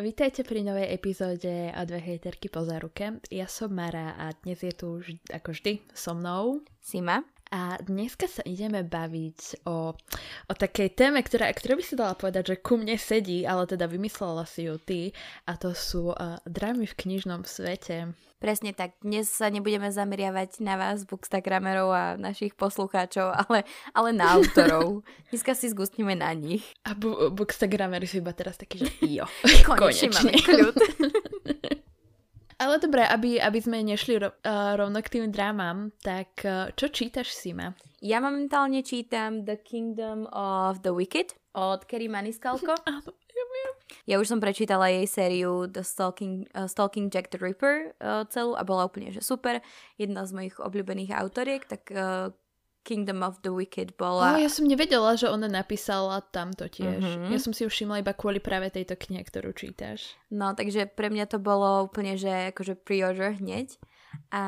Vítajte pri novej epizóde a dve hejterky po záruke. Ja som Mara a dnes je tu už ako vždy so mnou Sima. A dneska sa ideme baviť o, o takej téme, ktorá, ktorá by si dala povedať, že ku mne sedí, ale teda vymyslela si ju ty a to sú uh, drámy v knižnom svete. Presne tak. Dnes sa nebudeme zameriavať na vás, bookstagramerov a našich poslucháčov, ale, ale na autorov. Dneska si zgustnime na nich. A bu- bookstagramery sú iba teraz takí, že jo, konečne, konečne. máme kľud. Ale dobre, aby, aby sme nešli ro, uh, rovno k tým drámam, tak uh, čo čítaš, Sima? Ja momentálne čítam The Kingdom of the Wicked od Kerry. Áno, viem. Ja už som prečítala jej sériu The Stalking, uh, Stalking Jack the Ripper uh, celú a bola úplne že super. Jedna z mojich obľúbených autoriek, tak uh, Kingdom of the Wicked bola... Oh, ja som nevedela, že ona napísala tamto tiež. Mm-hmm. Ja som si ju všimla iba kvôli práve tejto knihe, ktorú čítaš. No, takže pre mňa to bolo úplne, že akože pre-order hneď. A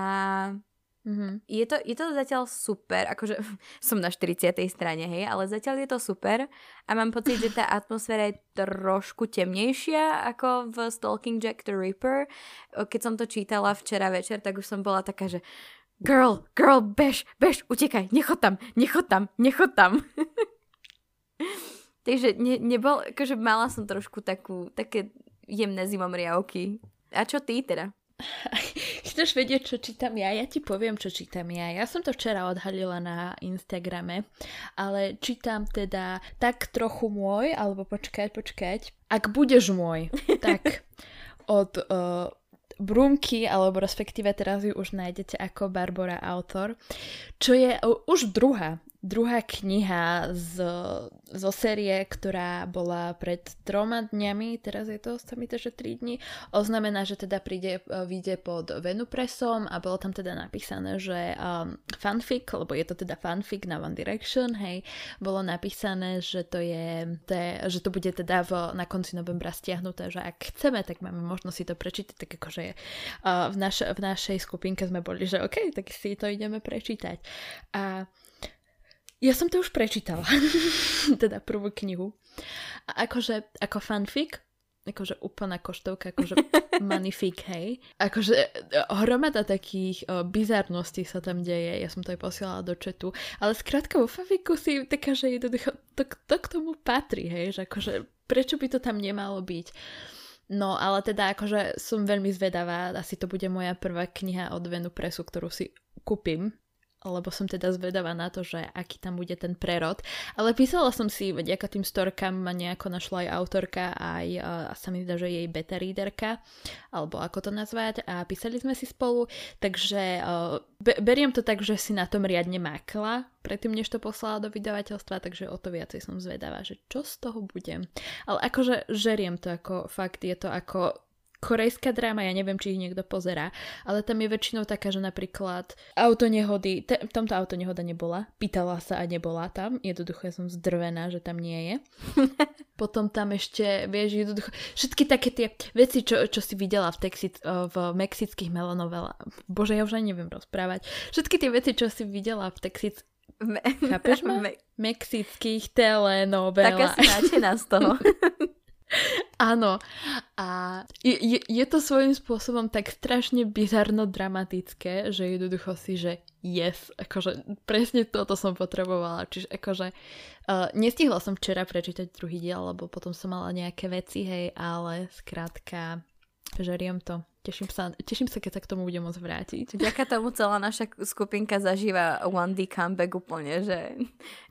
Mm-hmm. Je, to, je to zatiaľ super, akože som na 40. strane, hej, ale zatiaľ je to super a mám pocit, že tá atmosféra je trošku temnejšia ako v Stalking Jack the Ripper. Keď som to čítala včera večer, tak už som bola taká, že girl, girl, bež, bež, utekaj, nechod tam, nechod tam, nechod tam. Takže ne, nebol, akože mala som trošku takú, také jemné zimomriavky. A čo ty teda? Chceš vedieť, čo čítam ja? Ja ti poviem, čo čítam ja. Ja som to včera odhalila na Instagrame, ale čítam teda tak trochu môj, alebo počkať, počkať. Ak budeš môj, tak od uh, Brumky, alebo respektíve teraz ju už nájdete ako Barbara Autor, čo je už druhá druhá kniha z, zo série, ktorá bola pred troma dňami, teraz je to, sa mi to, že tri dni, oznamená, že teda príde, e, vyjde pod Venupresom a bolo tam teda napísané, že um, fanfic, lebo je to teda fanfic na One Direction, hej, bolo napísané, že to je, te, že to bude teda v, na konci novembra stiahnuté, že ak chceme, tak máme možnosť si to prečítať, tak akože uh, v, naš, v našej skupinke sme boli, že OK, tak si to ideme prečítať. A ja som to už prečítala, teda prvú knihu. A akože, ako fanfic, akože úplná koštovka, akože manifik, hej. Akože e, hromada takých o, bizarností sa tam deje, ja som to aj posielala do četu, ale skrátka vo fanfiku si taká, že jednoducho to, to k tomu patrí, hej, že akože prečo by to tam nemalo byť. No, ale teda akože som veľmi zvedavá, asi to bude moja prvá kniha od Venu Presu, ktorú si kúpim, lebo som teda zvedavá na to, že aký tam bude ten prerod. Ale písala som si, vďaka tým storkám ma nejako našla aj autorka, aj a sa mi zdá, že jej beta readerka, alebo ako to nazvať, a písali sme si spolu, takže be- beriem to tak, že si na tom riadne mákla, predtým než to poslala do vydavateľstva, takže o to viacej som zvedavá, že čo z toho bude. Ale akože žeriem to ako fakt, je to ako korejská dráma, ja neviem, či ich niekto pozerá, ale tam je väčšinou taká, že napríklad autonehody, te, tomto autonehoda nebola, pýtala sa a nebola tam, jednoducho ja som zdrvená, že tam nie je. Potom tam ešte, vieš, jednoducho, všetky také tie veci, čo, čo si videla v, texit, v mexických melanovelách, bože, ja už ani neviem rozprávať, všetky tie veci, čo si videla v texit, Me- Chápeš ma? Me- Mexických telenovelách. Taká si náčená z toho. Áno. A je, je to svojím spôsobom tak strašne bizarno dramatické, že jednoducho si, že yes, akože presne toto som potrebovala. Čiže akože uh, nestihla som včera prečítať druhý diel, lebo potom som mala nejaké veci, hej, ale skrátka žeriem to. Teším sa, teším sa, keď sa k tomu budem môcť vrátiť. Vďaka tomu celá naša skupinka zažíva One D comeback úplne, že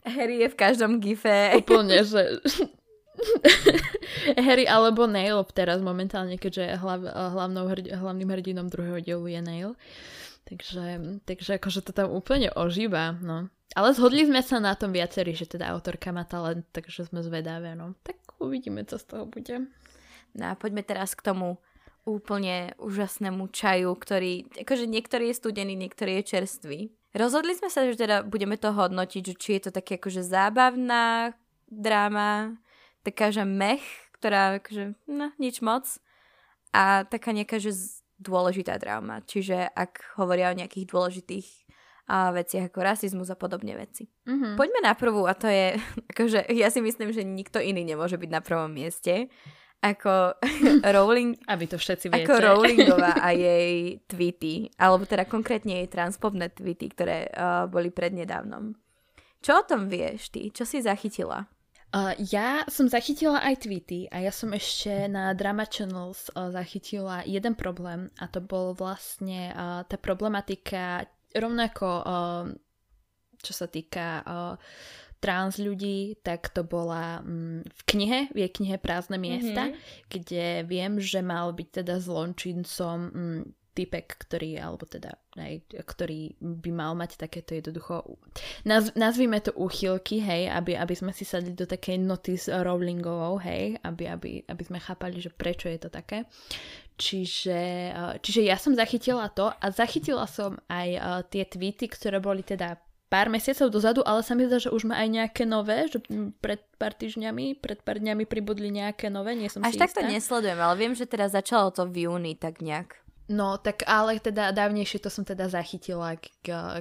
Harry je v každom gife. Úplne, že Harry alebo Nail teraz momentálne, keďže hlav, hlavnou hrd, hlavným hrdinom druhého dielu je Nail. Takže, takže akože to tam úplne ožíva, no. Ale zhodli sme sa na tom viacerí, že teda autorka má talent, takže sme zvedavé, no. Tak uvidíme, co z toho bude. No a poďme teraz k tomu úplne úžasnému čaju, ktorý, akože niektorý je studený, niektorý je čerstvý. Rozhodli sme sa, že teda budeme to hodnotiť, či je to také akože zábavná dráma, taká, že mech, ktorá akože, no, nič moc. A taká nejaká, že dôležitá dráma. Čiže ak hovoria o nejakých dôležitých a veciach ako rasizmus a podobne veci. Mm-hmm. Poďme na prvú a to je, akože ja si myslím, že nikto iný nemôže byť na prvom mieste. ako Rowling... Aby to všetci viete. Ako Rowlingová a jej tweety, alebo teda konkrétne jej transpobné tweety, ktoré uh, boli prednedávnom. Čo o tom vieš ty? Čo si zachytila? Uh, ja som zachytila aj tweety a ja som ešte na Drama Channels uh, zachytila jeden problém a to bol vlastne uh, tá problematika rovnako uh, čo sa týka uh, trans ľudí, tak to bola mm, v knihe, v jej knihe Prázdne miesta, mm-hmm. kde viem, že mal byť teda zlončincom mm, typek, ktorý, alebo teda aj, ktorý by mal mať takéto jednoducho, naz, nazvime to úchylky, hej, aby, aby sme si sadli do takej noty s Rowlingovou, hej, aby, aby, aby sme chápali, že prečo je to také. Čiže, eh, čiže ja som zachytila to a zachytila som aj uh, tie tweety, ktoré boli teda pár mesiacov dozadu, ale sa mi zdá, že už má aj nejaké nové, že pred pár týždňami, pred pár dňami pribudli nejaké nové, nie som Až si tak to nesledujem, ale viem, že teraz začalo to v júni tak nejak. No, tak ale teda dávnejšie to som teda zachytila,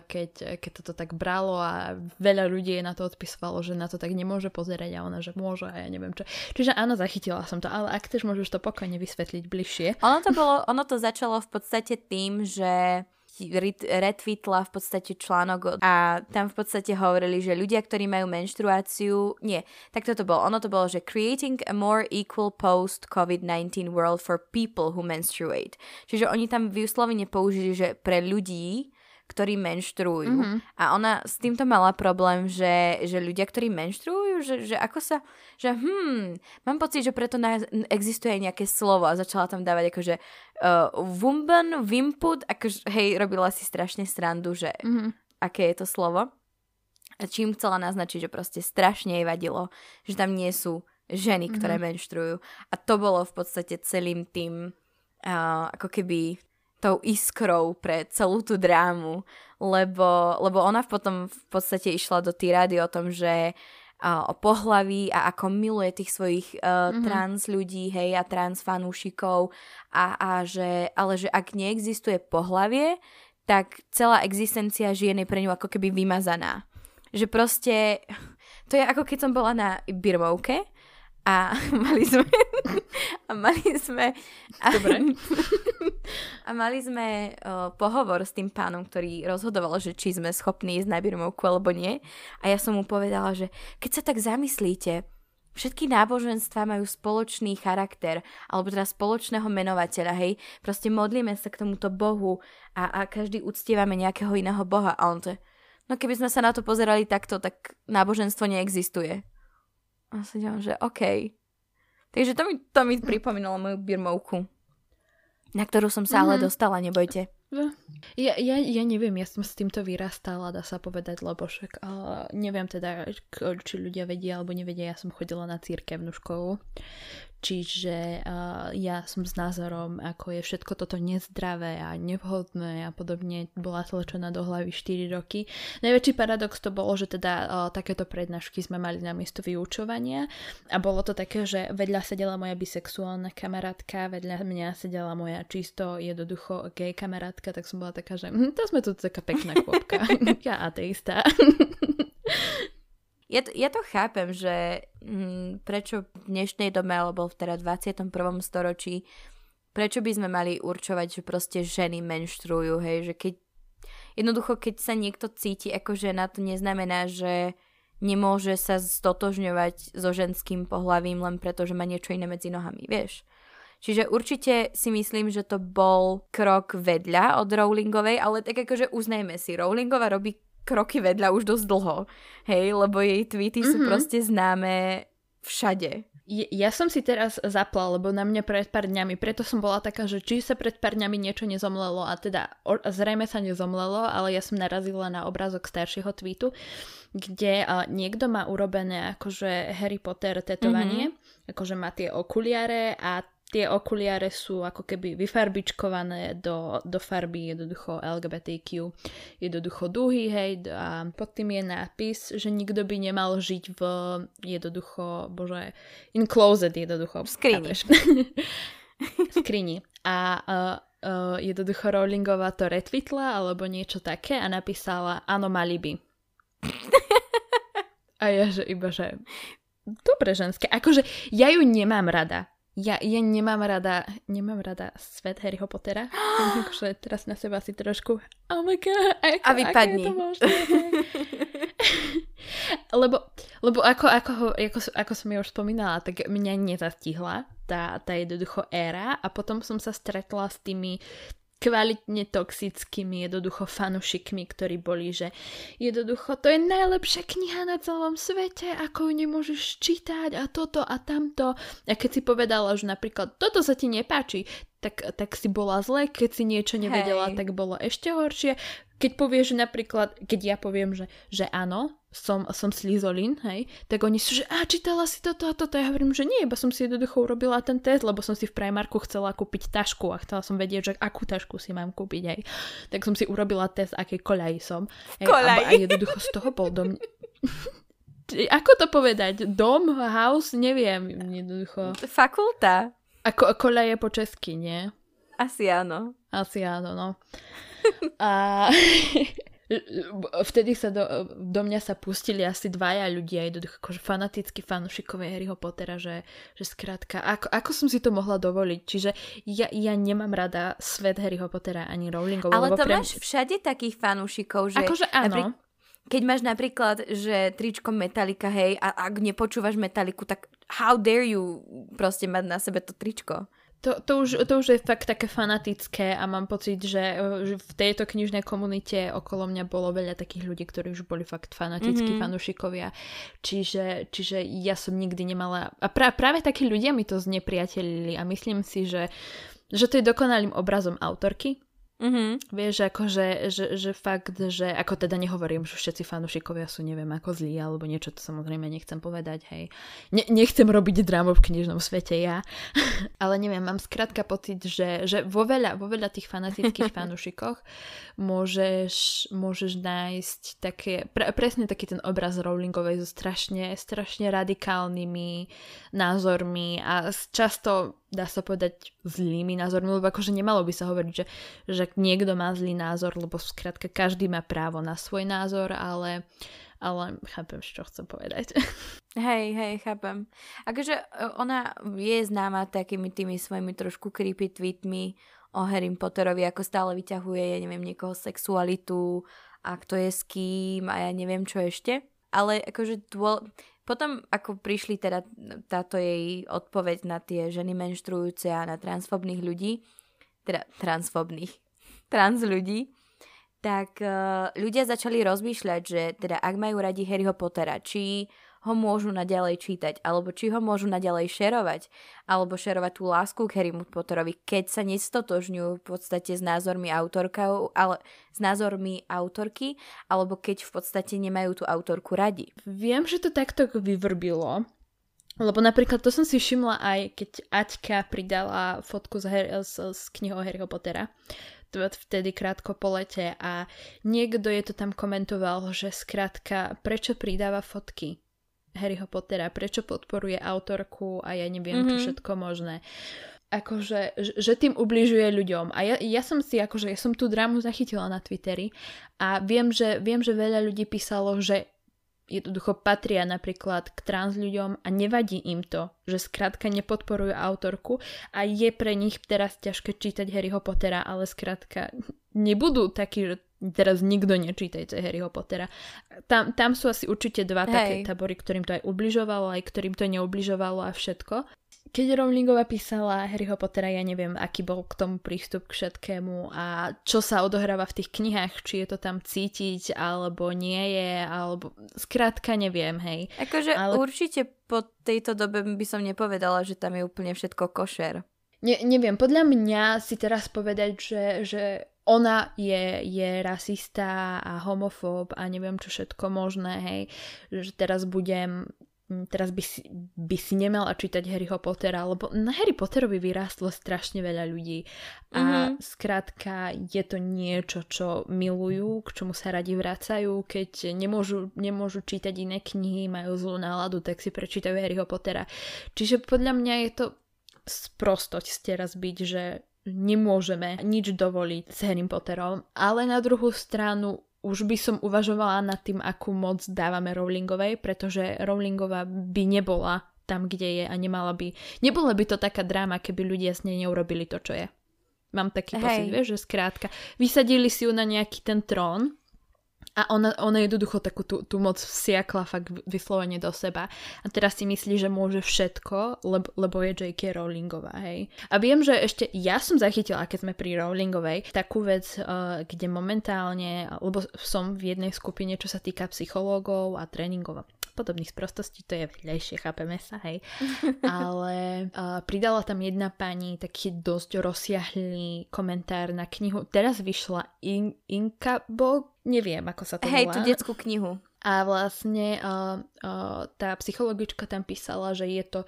keď, keď toto tak bralo a veľa ľudí na to odpisovalo, že na to tak nemôže pozerať a ona, že môže a ja neviem čo. Čiže áno, zachytila som to, ale ak chceš, môžeš to pokojne vysvetliť bližšie. Ono to, bolo, ono to začalo v podstate tým, že retweetla v podstate článok a tam v podstate hovorili, že ľudia, ktorí majú menštruáciu, nie, tak toto bolo, ono to bolo, že creating a more equal post-COVID-19 world for people who menstruate. Čiže oni tam vyslovene použili, že pre ľudí, ktorí menštruujú. Mm-hmm. A ona s týmto mala problém, že, že ľudia, ktorí menštruujú, že, že ako sa, že hm, mám pocit, že preto na, existuje nejaké slovo a začala tam dávať akože uh, wumben, wimput, akože hej, robila si strašne srandu, že mm-hmm. aké je to slovo. A čím chcela naznačiť, že proste strašne jej vadilo, že tam nie sú ženy, ktoré mm-hmm. menštruujú. A to bolo v podstate celým tým uh, ako keby tou iskrou pre celú tú drámu, lebo, lebo ona potom v podstate išla do tirády o tom, že uh, o pohlaví a ako miluje tých svojich uh, mm-hmm. trans ľudí, hej, a trans fanúšikov a, a že, ale že ak neexistuje pohlavie, tak celá existencia žien je pre ňu ako keby vymazaná. Že proste, to je ako keď som bola na Birmovke a mali sme a mali sme a, Dobre. a mali sme uh, pohovor s tým pánom, ktorý rozhodoval, že či sme schopní ísť na birmovku alebo nie a ja som mu povedala, že keď sa tak zamyslíte Všetky náboženstva majú spoločný charakter, alebo teda spoločného menovateľa, hej. Proste modlíme sa k tomuto Bohu a, a každý uctievame nejakého iného Boha. A on to, no keby sme sa na to pozerali takto, tak náboženstvo neexistuje. A sa ďalám, že OK. Takže to mi, to mi pripomínalo moju birmovku, na ktorú som sa mm-hmm. ale mhm. dostala, nebojte. Ja, ja, ja neviem, ja som s týmto vyrastala, dá sa povedať, lebo však uh, neviem teda, či ľudia vedia alebo nevedia, ja som chodila na církevnú školu, Čiže uh, ja som s názorom, ako je všetko toto nezdravé a nevhodné a podobne, bola tlačená do hlavy 4 roky. Najväčší paradox to bolo, že teda uh, takéto prednášky sme mali na miesto vyučovania a bolo to také, že vedľa sedela moja bisexuálna kamarátka, vedľa mňa sedela moja čisto jednoducho gay kamarátka, tak som bola taká, že hm, to sme tu taká pekná kvopka. ja ateista. Ja ja to chápem, že hm, prečo v dnešnej dobe, alebo v teda 21. storočí, prečo by sme mali určovať, že proste ženy menštruujú, hej, že keď jednoducho, keď sa niekto cíti ako žena, to neznamená, že nemôže sa stotožňovať so ženským pohlavím len preto, že má niečo iné medzi nohami, vieš. Čiže určite si myslím, že to bol krok vedľa od Rowlingovej, ale tak akože uznajme si, Rowlingova robí kroky vedľa už dosť dlho. Hej, lebo jej tweety mm-hmm. sú mhm. proste známe všade. Ja som si teraz zapla, lebo na mňa pred pár dňami, preto som bola taká, že či sa pred pár dňami niečo nezomlelo a teda o, zrejme sa nezomlelo, ale ja som narazila na obrázok staršieho tweetu, kde a, niekto má urobené akože Harry Potter tetovanie, mm-hmm. akože má tie okuliare a tie okuliare sú ako keby vyfarbičkované do, do farby jednoducho LGBTQ, jednoducho duhy, hej, a pod tým je nápis, že nikto by nemal žiť v jednoducho, bože, in closet jednoducho. V skrini. v skrini. A uh, uh, jednoducho Rowlingová to retweetla alebo niečo také a napísala, áno, mali by. a ja, že iba, že dobre ženské. Akože ja ju nemám rada ja, ja nemám rada, nemám rada svet Harryho Pottera. Takže teraz na seba si trošku oh my god, ako, A vypadni. Ako je to možné? lebo, lebo ako, ako, ako, ako som ja už spomínala, tak mňa nezastihla tá, tá jednoducho éra a potom som sa stretla s tými kvalitne toxickými jednoducho fanušikmi, ktorí boli, že jednoducho to je najlepšia kniha na celom svete, ako ju nemôžeš čítať a toto a tamto. A keď si povedala, že napríklad toto sa ti nepáči, tak, tak si bola zle, keď si niečo nevedela, Hej. tak bolo ešte horšie. Keď povieš, napríklad, keď ja poviem, že, že áno, som, som slizolín, hej, tak oni sú, že a čítala si toto a toto. Ja hovorím, že nie, iba som si jednoducho urobila ten test, lebo som si v Primarku chcela kúpiť tašku a chcela som vedieť, že akú tašku si mám kúpiť, hej. Tak som si urobila test, akej koľaji som. Hej, a, a jednoducho z toho bol dom... Ako to povedať? Dom, house? Neviem, jednoducho. Fakulta. Ako koľaje po česky, nie? Asi áno. Asi áno, no. A vtedy sa do, do mňa sa pustili asi dvaja ľudia, akože fanatickí fanúšikovia Harryho Pottera, že, že skrátka, ako, ako som si to mohla dovoliť? Čiže ja, ja nemám rada svet Harryho Pottera ani Rowlingov. Ale to pre... máš všade takých fanúšikov, že... Akože áno. Napríklad, keď máš napríklad, že tričko Metallica, hej, a ak nepočúvaš Metaliku, tak how dare you proste mať na sebe to tričko? To, to, už, to už je fakt také fanatické a mám pocit, že, že v tejto knižnej komunite okolo mňa bolo veľa takých ľudí, ktorí už boli fakt fanatickí mm-hmm. fanúšikovia. Čiže, čiže ja som nikdy nemala... A pra, práve takí ľudia mi to znepriatelili a myslím si, že, že to je dokonalým obrazom autorky, Mm-hmm. Vieš, akože, že, že fakt, že ako teda nehovorím, že všetci fanúšikovia sú neviem ako zlí alebo niečo, to samozrejme nechcem povedať, hej. Ne, nechcem robiť drámu v knižnom svete ja, ale neviem, mám skrátka pocit, že, že vo, veľa, vo veľa tých fanatických fanúšikoch môžeš, môžeš nájsť také, pre, presne taký ten obraz Rowlingovej so strašne, strašne radikálnymi názormi a často dá sa povedať, zlými názormi, lebo akože nemalo by sa hovoriť, že, že niekto má zlý názor, lebo skrátka každý má právo na svoj názor, ale, ale chápem, čo chcem povedať. Hej, hej, chápem. Akože e, ona je známa takými tými svojimi trošku creepy tweetmi o Harry Potterovi, ako stále vyťahuje, ja neviem, niekoho sexualitu a kto je s kým a ja neviem čo ešte. Ale akože dôl... Potom, ako prišli teda táto jej odpoveď na tie ženy menštrujúce a na transfobných ľudí, teda transfobných, trans ľudí, tak uh, ľudia začali rozmýšľať, že teda ak majú radi Harryho Pottera, či ho môžu naďalej čítať, alebo či ho môžu naďalej šerovať, alebo šerovať tú lásku k Harrymu Potterovi, keď sa nestotožňujú v podstate s názormi autorka, ale s názormi autorky, alebo keď v podstate nemajú tú autorku radi. Viem, že to takto vyvrbilo, lebo napríklad to som si všimla aj keď Aťka pridala fotku z, Her- z, z knihou Harryho Pottera vtedy krátko po lete a niekto je to tam komentoval, že skrátka prečo pridáva fotky Harryho Pottera, prečo podporuje autorku a ja neviem, mm-hmm. čo mhm. všetko možné. Akože, že tým ubližuje ľuďom. A ja, ja som si, akože, ja som tú drámu zachytila na Twitteri a viem, že, viem, že veľa ľudí písalo, že jednoducho patria napríklad k trans ľuďom a nevadí im to, že skrátka nepodporujú autorku a je pre nich teraz ťažké čítať Harryho Pottera, ale skrátka nebudú takí, že teraz nikto nečítajte Harryho Pottera. Tam, tam sú asi určite dva Hej. také tabory, ktorým to aj ubližovalo, aj ktorým to neubližovalo a všetko. Keď Rowlingová písala Harryho Pottera, ja neviem, aký bol k tomu prístup k všetkému a čo sa odohráva v tých knihách, či je to tam cítiť, alebo nie je, alebo skrátka neviem, hej. Akože Ale... určite po tejto dobe by som nepovedala, že tam je úplne všetko košer. Ne, neviem, podľa mňa si teraz povedať, že, že ona je, je rasista a homofób a neviem čo všetko možné, hej, že teraz budem teraz by si, by si nemala čítať Harryho Pottera, lebo na Harry Potterovi vyrástlo strašne veľa ľudí a mm-hmm. skrátka je to niečo, čo milujú, k čomu sa radi vracajú, keď nemôžu, nemôžu čítať iné knihy, majú zlú náladu, tak si prečítajú Harryho Pottera. Čiže podľa mňa je to sprostosť teraz byť, že nemôžeme nič dovoliť s Harry Potterom, ale na druhú stranu už by som uvažovala nad tým, akú moc dávame Rowlingovej, pretože Rowlingová by nebola tam, kde je a nemala by, nebola by to taká dráma, keby ľudia s nej neurobili to, čo je. Mám taký pocit, vieš, že skrátka, vysadili si ju na nejaký ten trón a ona, ona jednoducho takú tú, tú moc vsiakla fakt vyslovene do seba. A teraz si myslí, že môže všetko, lebo, lebo je J.K. Rowlingová, hej. A viem, že ešte ja som zachytila, keď sme pri Rowlingovej, takú vec, uh, kde momentálne, lebo som v jednej skupine, čo sa týka psychológov a tréningov podobných sprostostí, to je vedľajšie, chápeme sa, hej. Ale uh, pridala tam jedna pani taký dosť rozsiahlý komentár na knihu. Teraz vyšla In- Inka Bog, neviem, ako sa to volá. Hej, tú detskú knihu. A vlastne uh, uh, tá psychologička tam písala, že je to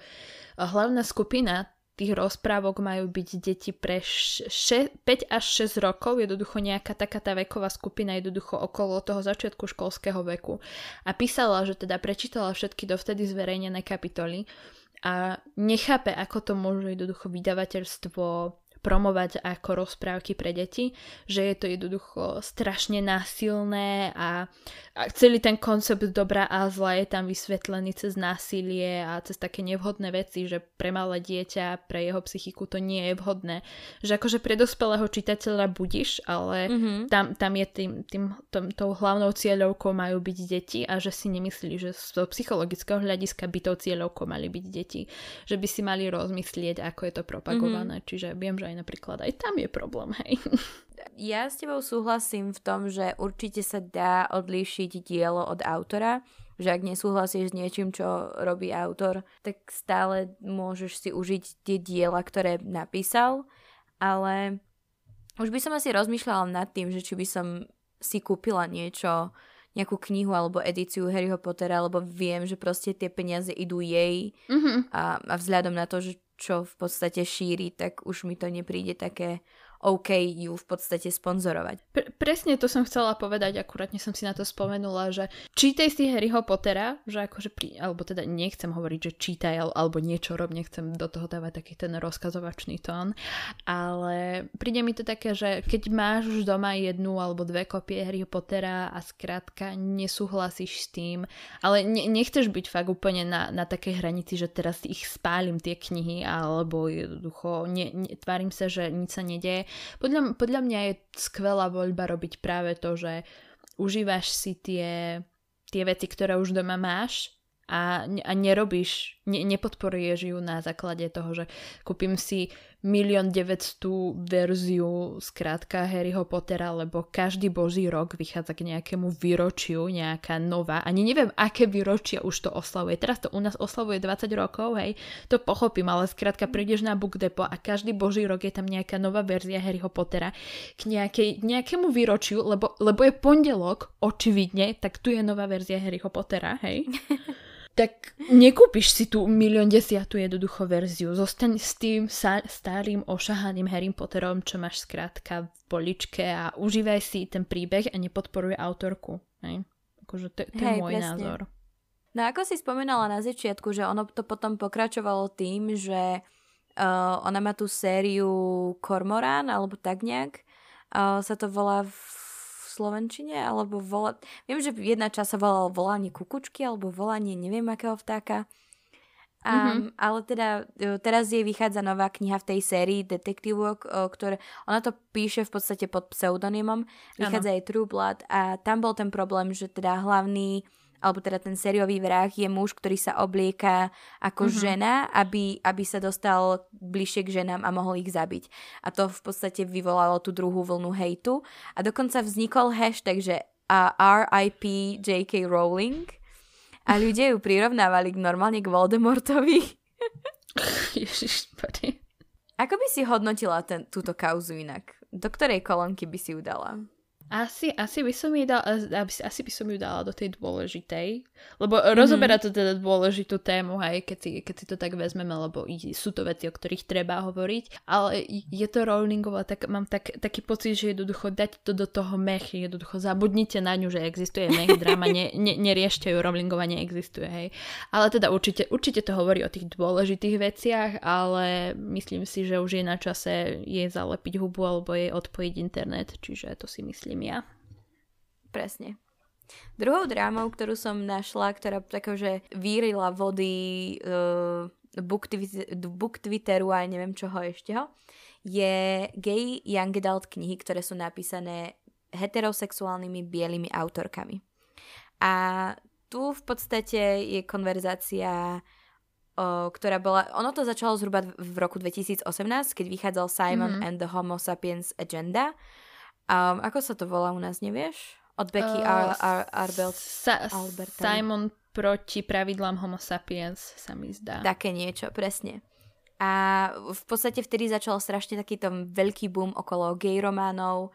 hlavná skupina tých rozprávok majú byť deti pre še- 5 až 6 rokov, jednoducho nejaká taká tá veková skupina, jednoducho okolo toho začiatku školského veku. A písala, že teda prečítala všetky dovtedy zverejnené kapitoly a nechápe, ako to môže jednoducho vydavateľstvo promovať ako rozprávky pre deti, že je to jednoducho strašne násilné a, a celý ten koncept dobrá a zla je tam vysvetlený cez násilie a cez také nevhodné veci, že pre malé dieťa, pre jeho psychiku to nie je vhodné. Že akože pre dospelého čitateľa budíš, ale mm-hmm. tam, tam je tým, tým tom, tou hlavnou cieľovkou majú byť deti a že si nemyslí, že z psychologického hľadiska by tou cieľovkou mali byť deti. Že by si mali rozmyslieť, ako je to propagované. Mm-hmm. Čiže viem, že aj napríklad aj tam je problém, hej. Ja s tebou súhlasím v tom, že určite sa dá odlíšiť dielo od autora, že ak nesúhlasíš s niečím, čo robí autor, tak stále môžeš si užiť tie diela, ktoré napísal, ale už by som asi rozmýšľala nad tým, že či by som si kúpila niečo, nejakú knihu alebo edíciu Harryho Pottera, lebo viem, že proste tie peniaze idú jej mm-hmm. a, a vzhľadom na to, že čo v podstate šíri, tak už mi to nepríde také OK ju v podstate sponzorovať. Pre, presne to som chcela povedať, akurátne som si na to spomenula, že čítaj si Harryho Pottera, že akože pri, alebo teda nechcem hovoriť, že čítaj alebo niečo rob, nechcem do toho dávať taký ten rozkazovačný tón, ale príde mi to také, že keď máš už doma jednu alebo dve kopie Harryho Pottera a skrátka nesúhlasíš s tým, ale ne, nechceš byť fakt úplne na, na takej hranici, že teraz ich spálim tie knihy alebo jednoducho ne, ne, tvárim sa, že nič sa nedieje, podľa, podľa mňa je skvelá voľba robiť práve to, že užívaš si tie, tie veci, ktoré už doma máš a, a nerobíš, ne, nepodporuješ ju na základe toho, že kúpim si milión 900 verziu skrátka Harryho Pottera, lebo každý boží rok vychádza k nejakému výročiu, nejaká nová. Ani neviem, aké výročia už to oslavuje. Teraz to u nás oslavuje 20 rokov, hej, to pochopím, ale skrátka prídeš na Book Depot a každý boží rok je tam nejaká nová verzia Harryho Pottera k nejakej, nejakému výročiu, lebo, lebo je pondelok, očividne, tak tu je nová verzia Harryho Pottera, hej. tak nekúpiš si tú milión desiatú jednoducho verziu. Zostaň s tým sa- starým ošahaným Harry Potterom, čo máš skrátka v poličke a užívaj si ten príbeh a nepodporuj autorku. Hej? Akože to, to Hej, je môj presne. názor. No ako si spomínala na začiatku, že ono to potom pokračovalo tým, že uh, ona má tú sériu Kormorán, alebo tak nejak, uh, sa to volá v slovenčine, alebo vola... Viem, že jedna časť sa volala volanie kukučky, alebo volanie neviem akého vtáka. Um, mm-hmm. Ale teda e, teraz jej vychádza nová kniha v tej sérii detektívok, ktoré ona to píše v podstate pod pseudonymom. Vychádza ano. jej True Blood a tam bol ten problém, že teda hlavný alebo teda ten sériový vrah je muž, ktorý sa oblieka ako mm-hmm. žena, aby, aby sa dostal bližšie k ženám a mohol ich zabiť. A to v podstate vyvolalo tú druhú vlnu hejtu. A dokonca vznikol hashtag, že RIP J.K. Rowling a ľudia ju prirovnávali k normálne k Voldemortovi. Ježiš, Ako by si hodnotila ten, túto kauzu inak? Do ktorej kolónky by si ju dala? Asi, asi, by som jej dala, asi by som ju dala do tej dôležitej, lebo mm-hmm. rozoberá to teda dôležitú tému, hej, keď si, keď si to tak vezmeme, lebo sú to veci, o ktorých treba hovoriť, ale je to Rowlingova, tak mám tak, taký pocit, že jednoducho dať to do toho mech, jednoducho zabudnite na ňu, že existuje mech, drama, ne, ne, neriešte ju, Rowlingova neexistuje, hej. Ale teda určite, určite to hovorí o tých dôležitých veciach, ale myslím si, že už je na čase jej zalepiť hubu alebo jej odpojiť internet, čiže to si myslím myslím ja. Presne. Druhou drámou, ktorú som našla, ktorá takože vírila vody uh, book, book Twitteru a neviem čoho ešte je gay young adult knihy, ktoré sú napísané heterosexuálnymi bielými autorkami. A tu v podstate je konverzácia, o, ktorá bola... Ono to začalo zhruba v roku 2018, keď vychádzal Simon mm-hmm. and the Homo Sapiens Agenda. Um, ako sa to volá u nás, nevieš? Od Becky uh, Ar- Ar- Arbelt, sa- Simon proti pravidlám Homo sapiens sa mi zdá. Také niečo, presne. A v podstate vtedy začal strašne takýto veľký boom okolo gay románov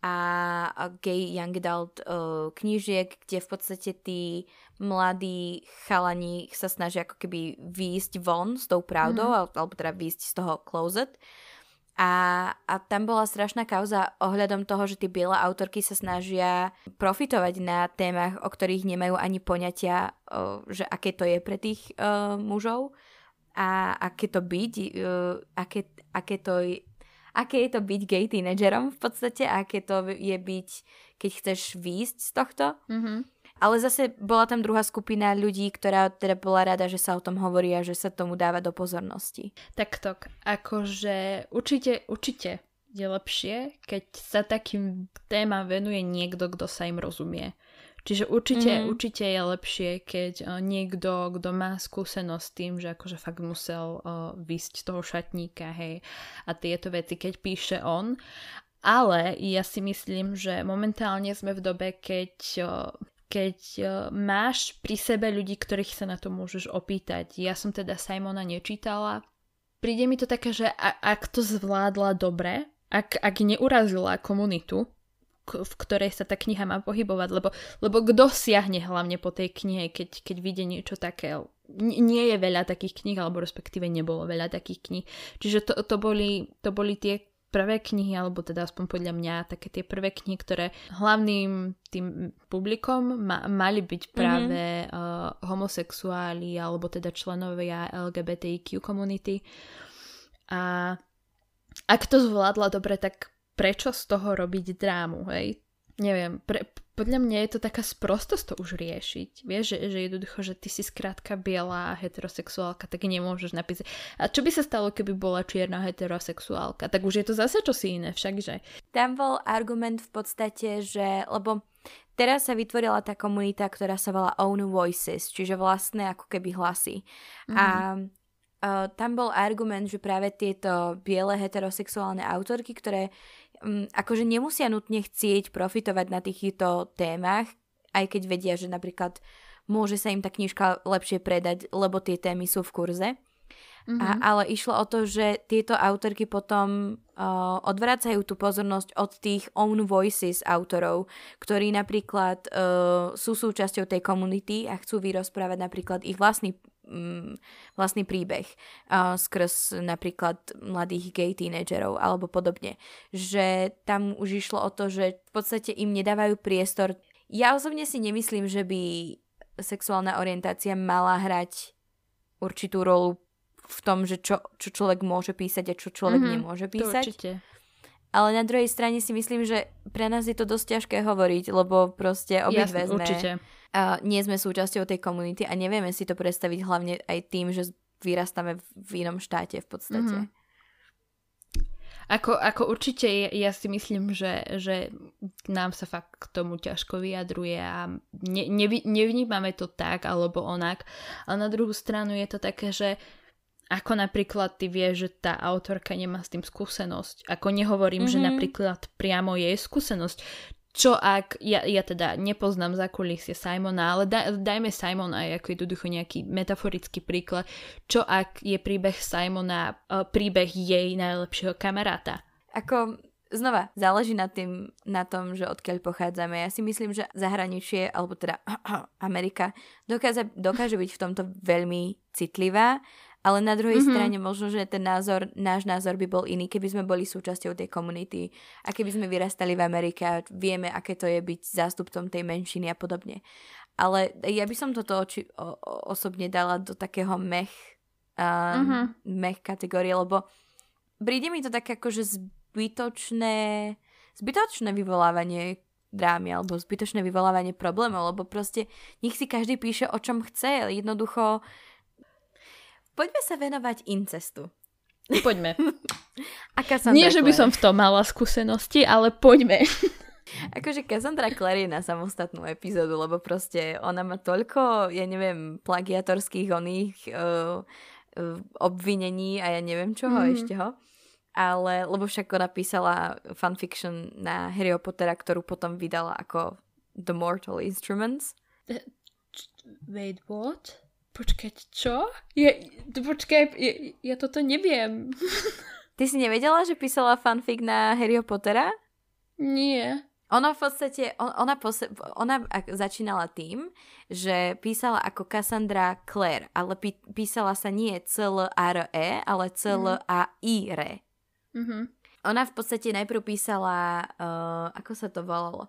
a gay young adult uh, knížiek, kde v podstate tí mladí chalani sa snažia ako keby výjsť von s tou pravdou, mm. alebo teda výjsť z toho closet. A, a tam bola strašná kauza ohľadom toho, že tie biele autorky sa snažia profitovať na témach, o ktorých nemajú ani poňatia, že aké to je pre tých o, mužov a aké to byť, o, aké, aké to je, aké je to byť gay tínedžerom v podstate, aké to je byť, keď chceš výjsť z tohto. Mm-hmm. Ale zase bola tam druhá skupina ľudí, ktorá teda bola rada, že sa o tom hovorí a že sa tomu dáva do pozornosti. Tak to, akože určite, určite je lepšie, keď sa takým témam venuje niekto, kto sa im rozumie. Čiže určite, mm. určite je lepšie, keď uh, niekto, kto má skúsenosť s tým, že akože fakt musel uh, vysť z toho šatníka, hej, a tieto veci, keď píše on. Ale ja si myslím, že momentálne sme v dobe, keď uh, keď uh, máš pri sebe ľudí, ktorých sa na to môžeš opýtať. Ja som teda Simona nečítala. Príde mi to také, že ak to zvládla dobre, ak, ak neurazila komunitu, v ktorej sa tá kniha má pohybovať, lebo, lebo kto siahne hlavne po tej knihe, keď, keď vidie niečo také. Nie je veľa takých kníh, alebo respektíve nebolo veľa takých kníh. Čiže to, to, boli, to boli tie prvé knihy, alebo teda aspoň podľa mňa také tie prvé knihy, ktoré hlavným tým publikom ma, mali byť mhm. práve mm-hmm. uh, homosexuáli alebo teda členovia LGBTIQ komunity. A ak to zvládla dobre, tak prečo z toho robiť drámu, hej? Neviem, pre, podľa mňa je to taká sprostosť to už riešiť. Vieš, že, že jednoducho, že ty si skrátka biela heterosexuálka, tak nemôžeš napísať. A čo by sa stalo, keby bola čierna heterosexuálka? Tak už je to zase čosi iné, všakže. Tam bol argument v podstate, že, lebo teraz sa vytvorila tá komunita, ktorá sa volá Own Voices, čiže vlastné ako keby hlasy. Mm. A Uh, tam bol argument, že práve tieto biele heterosexuálne autorky, ktoré akože nemusia nutne chcieť profitovať na týchto témach, aj keď vedia, že napríklad môže sa im tá knižka lepšie predať, lebo tie témy sú v kurze. Mm-hmm. A, ale išlo o to, že tieto autorky potom uh, odvracajú tú pozornosť od tých own voices autorov, ktorí napríklad uh, sú súčasťou tej komunity a chcú vyrozprávať napríklad ich vlastný Mm, vlastný príbeh uh, skrz napríklad mladých gay tínedžerov alebo podobne. Že tam už išlo o to, že v podstate im nedávajú priestor. Ja osobne si nemyslím, že by sexuálna orientácia mala hrať určitú rolu v tom, že čo, čo človek môže písať a čo človek mm-hmm, nemôže písať. To určite. Ale na druhej strane si myslím, že pre nás je to dosť ťažké hovoriť, lebo proste obidve sme... Určite uh, nie sme súčasťou tej komunity a nevieme si to predstaviť hlavne aj tým, že vyrastáme v inom štáte v podstate. Mm-hmm. Ako, ako určite ja si myslím, že, že nám sa fakt k tomu ťažko vyjadruje a ne, nevy, nevnímame to tak alebo onak. Ale na druhú stranu je to také, že ako napríklad ty vieš, že tá autorka nemá s tým skúsenosť. Ako nehovorím, mm-hmm. že napríklad priamo jej skúsenosť čo ak, ja, ja teda nepoznám za kulisie Simona, ale da, dajme Simona aj ako jednoducho nejaký metaforický príklad, čo ak je príbeh Simona uh, príbeh jej najlepšieho kamaráta. Ako znova, záleží na, tým, na tom, že odkiaľ pochádzame. Ja si myslím, že zahraničie, alebo teda Amerika, dokáže, dokáže byť v tomto veľmi citlivá ale na druhej mm-hmm. strane možno, že ten názor, náš názor by bol iný, keby sme boli súčasťou tej komunity a keby sme vyrastali v Amerike a vieme, aké to je byť zástupcom tej menšiny a podobne. Ale ja by som toto oči, o, osobne dala do takého mech, um, mm-hmm. mech kategórie, lebo príde mi to tak akože zbytočné, zbytočné vyvolávanie drámy alebo zbytočné vyvolávanie problémov, lebo proste nech si každý píše o čom chce, jednoducho poďme sa venovať incestu. Poďme. A Nie, že by som v tom mala skúsenosti, ale poďme. Akože Cassandra Clare je na samostatnú epizódu, lebo proste ona má toľko, ja neviem, plagiatorských oných uh, uh, obvinení a ja neviem čoho mm. ešte ho. Ale, lebo však ona písala fanfiction na Harry Pottera, ktorú potom vydala ako The Mortal Instruments. Wait, what? Počkať, čo? Ja, počkaj, ja, ja toto neviem. Ty si nevedela, že písala fanfic na Harry Pottera? Nie. Ona v podstate, ona, pos- ona začínala tým, že písala ako Cassandra Clare, ale pí- písala sa nie C-L-A-R-E, ale C-L-A-I-R-E. Mm-hmm. Ona v podstate najprv písala, uh, ako sa to volalo,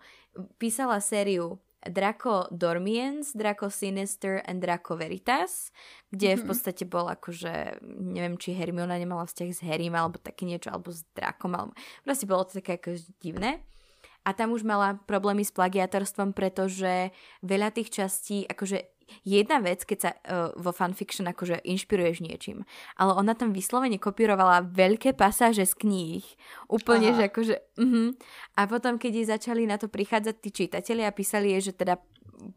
písala sériu Draco Dormiens, Draco Sinister and Draco Veritas, kde mm-hmm. v mhm. podstate bol akože, neviem, či Hermiona nemala vzťah s Harrym, alebo také niečo, alebo s Drakom, alebo proste bolo to také ako divné a tam už mala problémy s plagiatorstvom, pretože veľa tých častí, akože jedna vec, keď sa uh, vo fanfiction akože inšpiruješ niečím, ale ona tam vyslovene kopírovala veľké pasáže z kníh. Úplne, Aha. že akože... Uh-huh. A potom, keď jej začali na to prichádzať tí čitatelia a písali jej, že teda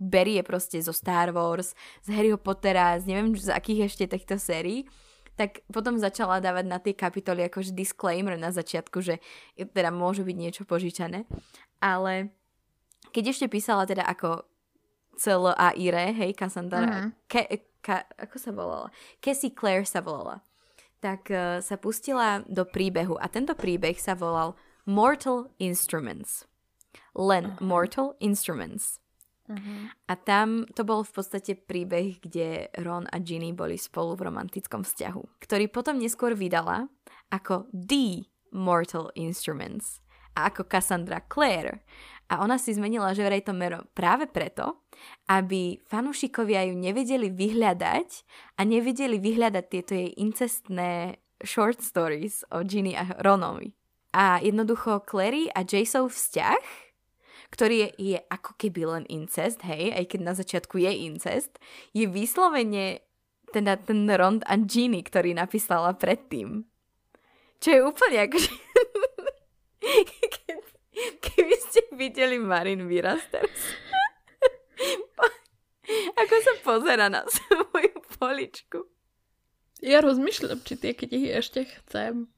berie proste zo Star Wars, z Harryho Pottera, z neviem z akých ešte týchto sérií, tak potom začala dávať na tie kapitoly akože disclaimer na začiatku, že teda môže byť niečo požičané. Ale keď ešte písala teda ako cel a ire, hej, Cassandra, uh-huh. ke, ka, ako sa volala? Cassie Clare sa volala. Tak uh, sa pustila do príbehu a tento príbeh sa volal Mortal Instruments. Len uh-huh. Mortal Instruments. Uh-huh. A tam to bol v podstate príbeh, kde Ron a Ginny boli spolu v romantickom vzťahu, ktorý potom neskôr vydala ako The Mortal Instruments a ako Cassandra Clare. A ona si zmenila, že vraj to mero práve preto, aby fanúšikovia ju nevedeli vyhľadať a nevedeli vyhľadať tieto jej incestné short stories o Ginny a Ronovi. A jednoducho Clary a Jasov vzťah ktorý je, je ako keby len incest, hej, aj keď na začiatku je incest, je vyslovene teda ten Rond a Ginny, ktorý napísala predtým. Čo je úplne ako... keby ste videli Marin výraz teraz. ako sa pozera na svoju poličku. Ja rozmýšľam, či tie knihy ešte chcem.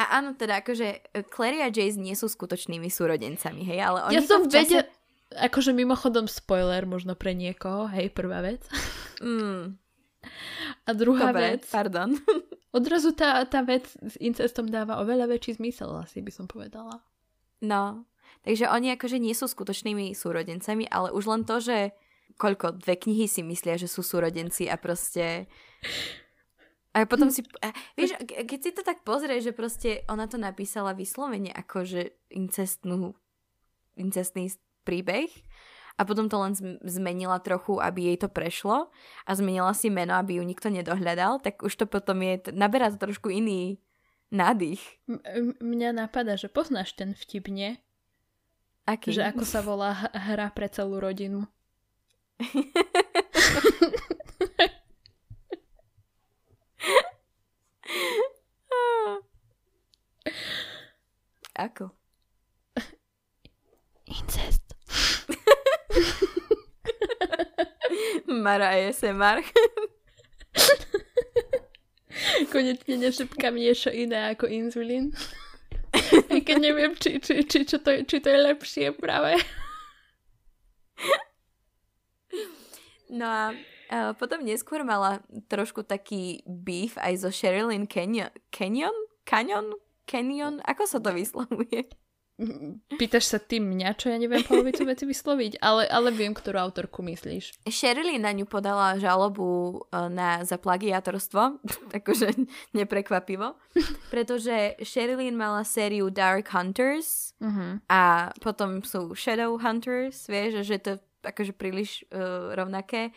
A áno, teda akože e, Clary a Jace nie sú skutočnými súrodencami, hej, ale oni Ja som čase... vedel, akože mimochodom spoiler možno pre niekoho, hej, prvá vec. Mm. A druhá Dobre, vec... pardon. Odrazu tá, tá vec s incestom dáva oveľa väčší zmysel, asi by som povedala. No, takže oni akože nie sú skutočnými súrodencami, ale už len to, že koľko, dve knihy si myslia, že sú súrodenci a proste a potom si, a, vieš, keď si to tak pozrieš, že proste ona to napísala vyslovene ako, že incestnú, incestný príbeh a potom to len zmenila trochu, aby jej to prešlo a zmenila si meno, aby ju nikto nedohľadal, tak už to potom je, naberá to trošku iný nádych. M- mňa napadá, že poznáš ten vtip, nie? Aký? Že ako sa volá hra pre celú rodinu. Ako? Incest. Mara ASMR. Konečne nešepkám niečo iné ako inzulín. Aj keď neviem, či, či, či, či, to, či to je lepšie práve. No a uh, potom neskôr mala trošku taký beef aj so Sherilyn Canyon. Canyon? Canyon? Canyon? Ako sa to vyslovuje? Pýtaš sa ty mňa, čo ja neviem polovicu veci vysloviť, ale, ale viem, ktorú autorku myslíš. Sherilyn na ňu podala žalobu e, na zaplagiatorstvo, akože neprekvapivo, pretože Sherilyn mala sériu Dark Hunters uh-huh. a potom sú Shadow Hunters, vieš, že to akože príliš uh, rovnaké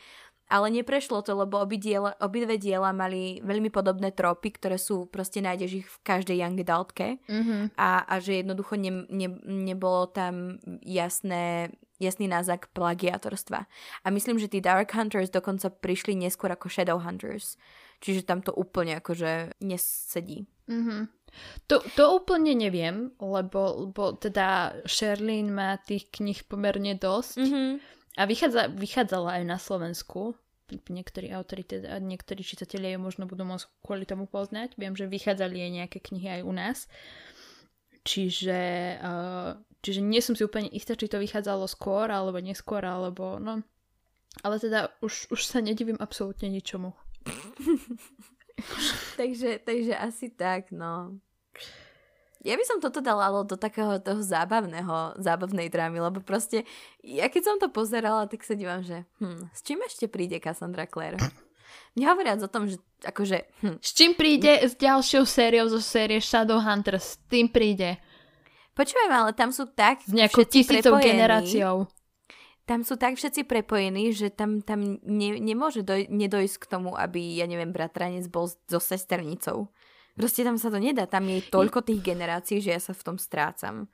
ale neprešlo to, lebo obi diela, obidve diela mali veľmi podobné tropy, ktoré sú, proste nájdeš ich v každej young adultke Mm-hmm. a, a že jednoducho ne, ne, nebolo tam jasné, jasný náznak plagiatorstva. A myslím, že tí Dark Hunters dokonca prišli neskôr ako Shadow Hunters. Čiže tam to úplne akože nesedí. Mm-hmm. To, to úplne neviem, lebo, lebo teda Sherlyn má tých knih pomerne dosť Mm-hmm. a vychádza, vychádzala aj na Slovensku. Niektorí autori, teda, niektorí čitatelia ju možno budú môcť kvôli tomu poznať. Viem, že vychádzali aj nejaké knihy aj u nás. Čiže, uh, čiže nie som si úplne istá, či to vychádzalo skôr alebo neskôr, alebo no. Ale teda už, už sa nedivím absolútne ničomu. takže, takže asi tak, no. Ja by som toto dala ale do takého toho zábavného, zábavnej drámy, lebo proste, ja keď som to pozerala, tak sa dívam, že hm, s čím ešte príde Cassandra Clare? Nehovoriac o tom, že akože... Hm. S čím príde s ďalšou sériou zo série Shadowhunters? S tým príde. Počúvaj, ale tam sú tak S nejakou tisícou prepojení. generáciou. Tam sú tak všetci prepojení, že tam, tam ne, nemôže doj, nedojsť k tomu, aby, ja neviem, bratranec bol so sesternicou. Proste tam sa to nedá, tam je toľko tých generácií, že ja sa v tom strácam.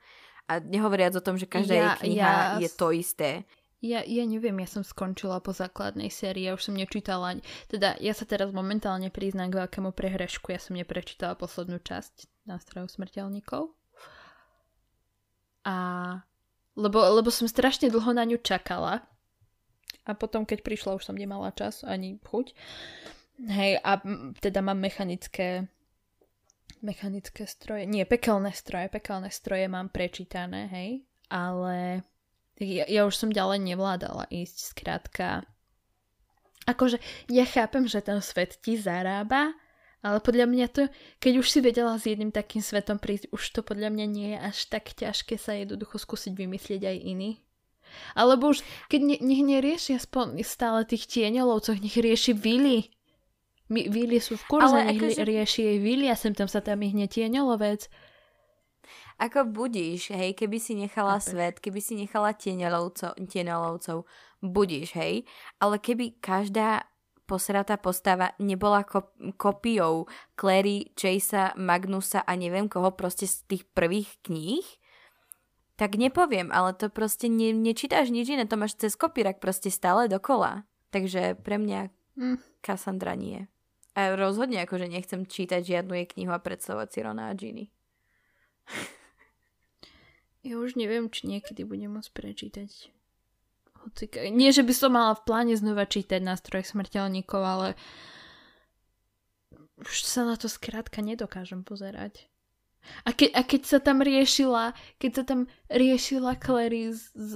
A nehovoriac o tom, že každá Ja- jej kniha ja- je to isté. Ja, ja neviem, ja som skončila po základnej sérii, ja už som nečítala, teda ja sa teraz momentálne priznám k veľkému prehrešku, ja som neprečítala poslednú časť nástrojov smrteľníkov. A lebo, lebo som strašne dlho na ňu čakala a potom, keď prišla, už som nemala čas ani chuť. Hej, a teda mám mechanické mechanické stroje, nie, pekelné stroje, pekelné stroje mám prečítané, hej, ale ja, ja už som ďalej nevládala ísť, skrátka. Akože ja chápem, že ten svet ti zarába, ale podľa mňa to, keď už si vedela s jedným takým svetom prísť, už to podľa mňa nie je až tak ťažké sa jednoducho skúsiť vymyslieť aj iný. Alebo už, keď ne, nech nerieši aspoň stále tých tieňolovcov, nech rieši Vili. My, Vili sú v kurze, Ale nech akože- rieši jej Vili a sem tam sa tam ihne tieňolovec. Ako budíš, hej, keby si nechala Chápeš. svet, keby si nechala tieňolovcov, tieňolovcov, budíš, hej, ale keby každá posratá postava nebola ko- kopiou Clary, Chasea, Magnusa a neviem koho proste z tých prvých kníh, tak nepoviem, ale to proste ne- nečítaš nič iné, to máš cez kopírak proste stále dokola. Takže pre mňa. Cassandra nie. A rozhodne akože nechcem čítať žiadnu jej knihu a predstavovať si Rona a Ginny. Ja už neviem, či niekedy budem môcť prečítať. Hocika. Nie, že by som mala v pláne znova čítať nástroj smrteľníkov, ale už sa na to skrátka nedokážem pozerať. A, ke, a keď sa tam riešila, keď sa tam riešila Clary z, z,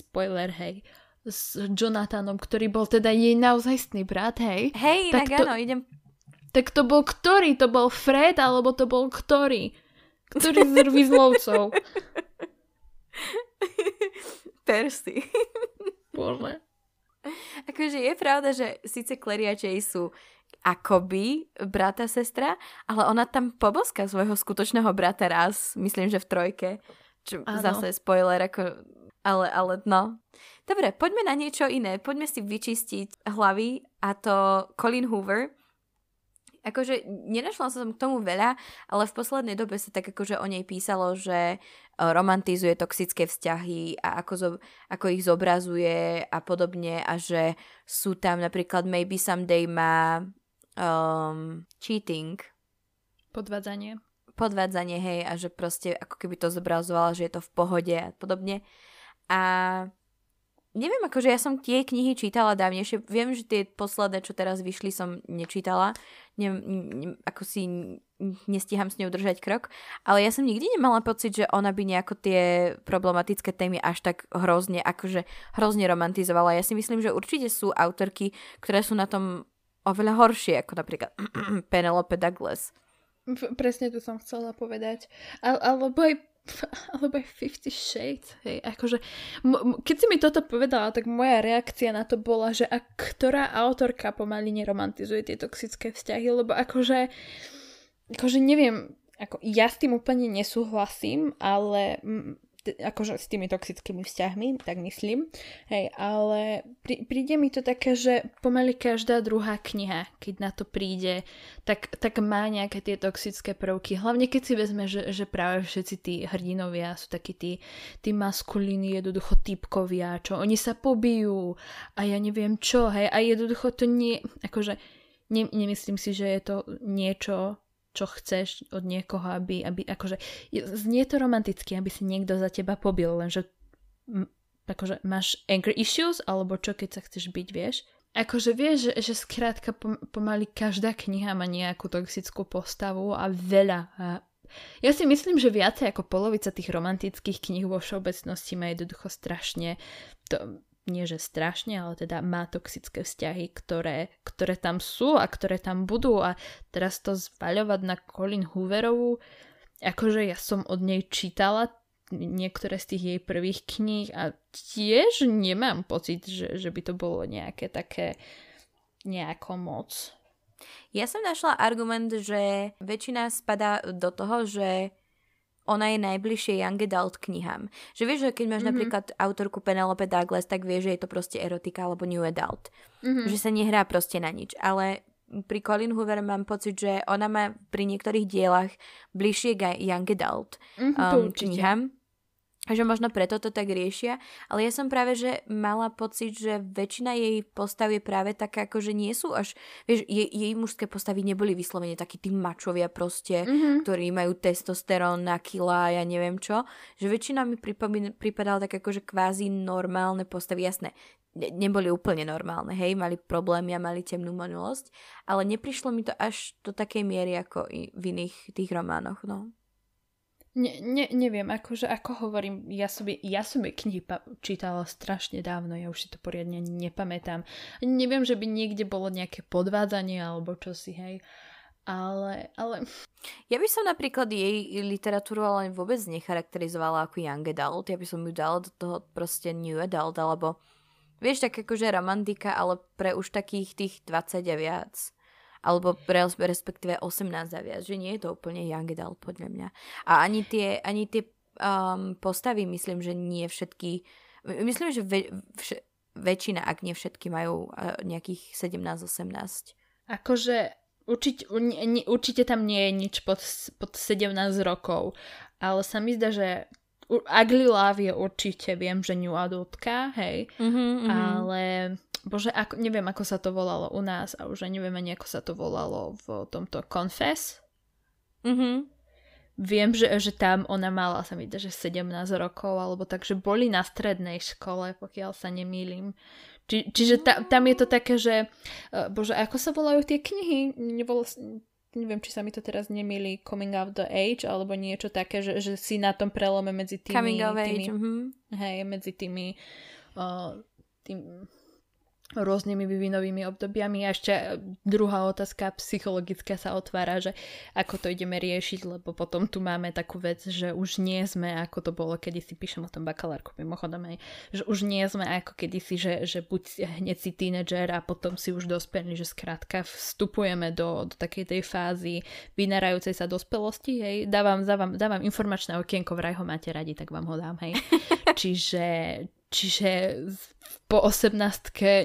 spoiler, hej, s Jonathanom, ktorý bol teda jej naozajstný brat, hej, Hej, Tak tak, to- áno, idem tak to bol ktorý? To bol Fred, alebo to bol ktorý? Ktorý z Rvizlovcov? Percy. Bože. akože je pravda, že síce Clary a Jay sú akoby brata sestra, ale ona tam poboska svojho skutočného brata raz, myslím, že v trojke. Čo Áno. zase spoiler, ako... Ale, ale no. Dobre, poďme na niečo iné. Poďme si vyčistiť hlavy a to Colin Hoover. Akože nenašla som k tomu veľa, ale v poslednej dobe sa tak akože o nej písalo, že e, romantizuje toxické vzťahy a ako, zo, ako ich zobrazuje a podobne a že sú tam napríklad Maybe Someday má um, cheating, Podvádzanie. podvádzanie, hej, a že proste ako keby to zobrazovala, že je to v pohode a podobne. A neviem, akože ja som tie knihy čítala dávnejšie. Viem, že tie posledné, čo teraz vyšli, som nečítala. Ne, ne, ako si nestíham s ňou držať krok. Ale ja som nikdy nemala pocit, že ona by nejako tie problematické témy až tak hrozne, akože hrozne romantizovala. Ja si myslím, že určite sú autorky, ktoré sú na tom oveľa horšie, ako napríklad Penelope Douglas. Presne to som chcela povedať. Al- alebo aj alebo aj Fifty Shades, hej, akože, m- m- keď si mi toto povedala, tak moja reakcia na to bola, že a ktorá autorka pomaly neromantizuje tie toxické vzťahy, lebo akože, akože neviem, ako ja s tým úplne nesúhlasím, ale mm, akože s tými toxickými vzťahmi, tak myslím. Hej, ale prí, príde mi to také, že pomaly každá druhá kniha, keď na to príde, tak, tak má nejaké tie toxické prvky. Hlavne keď si vezme, že, že práve všetci tí hrdinovia sú takí tí, tí maskulíni, jednoducho typkovia, čo oni sa pobijú a ja neviem čo, hej, a jednoducho to nie, akože ne, nemyslím si, že je to niečo, čo chceš od niekoho, aby, aby akože, znie to romanticky, aby si niekto za teba pobil, lenže m, akože máš anger issues, alebo čo, keď sa chceš byť, vieš? Akože vieš, že, že skrátka pom, pomaly každá kniha má nejakú toxickú postavu a veľa. A ja si myslím, že viacej ako polovica tých romantických kníh vo všeobecnosti má jednoducho strašne to, nie že strašne, ale teda má toxické vzťahy, ktoré, ktoré tam sú a ktoré tam budú a teraz to zvaľovať na Colin Hooverovú, akože ja som od nej čítala niektoré z tých jej prvých kníh a tiež nemám pocit, že, že by to bolo nejaké také nejako moc. Ja som našla argument, že väčšina spadá do toho, že ona je najbližšie young adult knihám. Že vieš, že keď máš mm-hmm. napríklad autorku Penelope Douglas, tak vieš, že je to proste erotika alebo new adult. Mm-hmm. Že sa nehrá proste na nič. Ale pri Colin Hoover mám pocit, že ona má pri niektorých dielach bližšie k young adult mm-hmm, um, knihám že možno preto to tak riešia, ale ja som práve, že mala pocit, že väčšina jej postav je práve taká, ako že nie sú až, vieš, jej, jej mužské postavy neboli vyslovene takí tí mačovia proste, mm-hmm. ktorí majú testosterón na kila, ja neviem čo, že väčšina mi pripadala tak akože kvázi normálne postavy, jasné, ne, neboli úplne normálne, hej, mali problémy a mali temnú minulosť, ale neprišlo mi to až do takej miery ako v iných tých románoch, no. Ne, ne, neviem, akože ako hovorím, ja som, ja som jej knihy pa- čítala strašne dávno, ja už si to poriadne nepamätám. Neviem, že by niekde bolo nejaké podvádzanie alebo čosi, hej. Ale, ale... Ja by som napríklad jej literatúru ale vôbec necharakterizovala ako young adult, ja by som ju dala do toho proste new adult, alebo vieš, tak akože romantika, ale pre už takých tých 20 a viac alebo respektíve 18 a viac, že nie je to úplne young adult podľa mňa. A ani tie, ani tie um, postavy, myslím, že nie všetky, myslím, že ve, vš, väčšina, ak nie všetky, majú uh, nejakých 17-18. Akože určite, určite tam nie je nič pod, pod 17 rokov, ale sa mi zdá, že Ugly Love je určite, viem, že new adultka, hej, mm-hmm, ale bože, ako, neviem, ako sa to volalo u nás a už neviem ani, ako sa to volalo v tomto Confess. Mhm. Viem, že, že tam ona mala, sa mi že 17 rokov, alebo tak, že boli na strednej škole, pokiaľ sa nemýlim. Či, čiže ta, tam je to také, že uh, bože, ako sa volajú tie knihy? Nebolo, neviem, či sa mi to teraz nemýli Coming of the Age, alebo niečo také, že, že si na tom prelome medzi tými... Coming of tými, Age, mm-hmm. Hej, medzi tými uh, tým, rôznymi vyvinovými obdobiami. A ešte druhá otázka psychologická sa otvára, že ako to ideme riešiť, lebo potom tu máme takú vec, že už nie sme, ako to bolo, kedy si píšem o tom bakalárku, mimochodom, aj, že už nie sme ako kedysi, že, že buď hneď si tínedžer a potom si už dospelí, že skrátka vstupujeme do, do takej tej fázy vynárajúcej sa dospelosti, hej, dávam, dávam, dávam informačné okienko, vraj ho máte radi, tak vám ho dám, hej. Čiže, Čiže po 18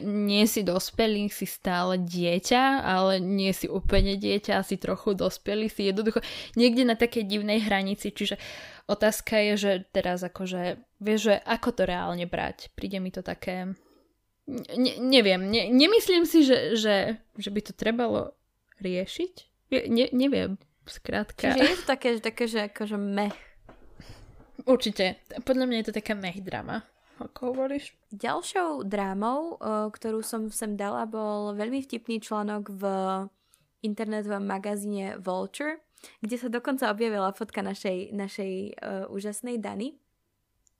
nie si dospelý, si stále dieťa, ale nie si úplne dieťa, si trochu dospelý, si jednoducho niekde na takej divnej hranici. Čiže otázka je, že teraz akože, vieš, že ako to reálne brať? Príde mi to také... Ne, neviem, ne, nemyslím si, že, že, že by to trebalo riešiť. Ne, neviem, skrátka. Čiže je to také, také že akože meh. Určite. Podľa mňa je to taká meh drama ako hovoríš. Ďalšou drámou, ktorú som sem dala, bol veľmi vtipný článok v internetovom magazíne Vulture, kde sa dokonca objavila fotka našej, našej uh, úžasnej Dany.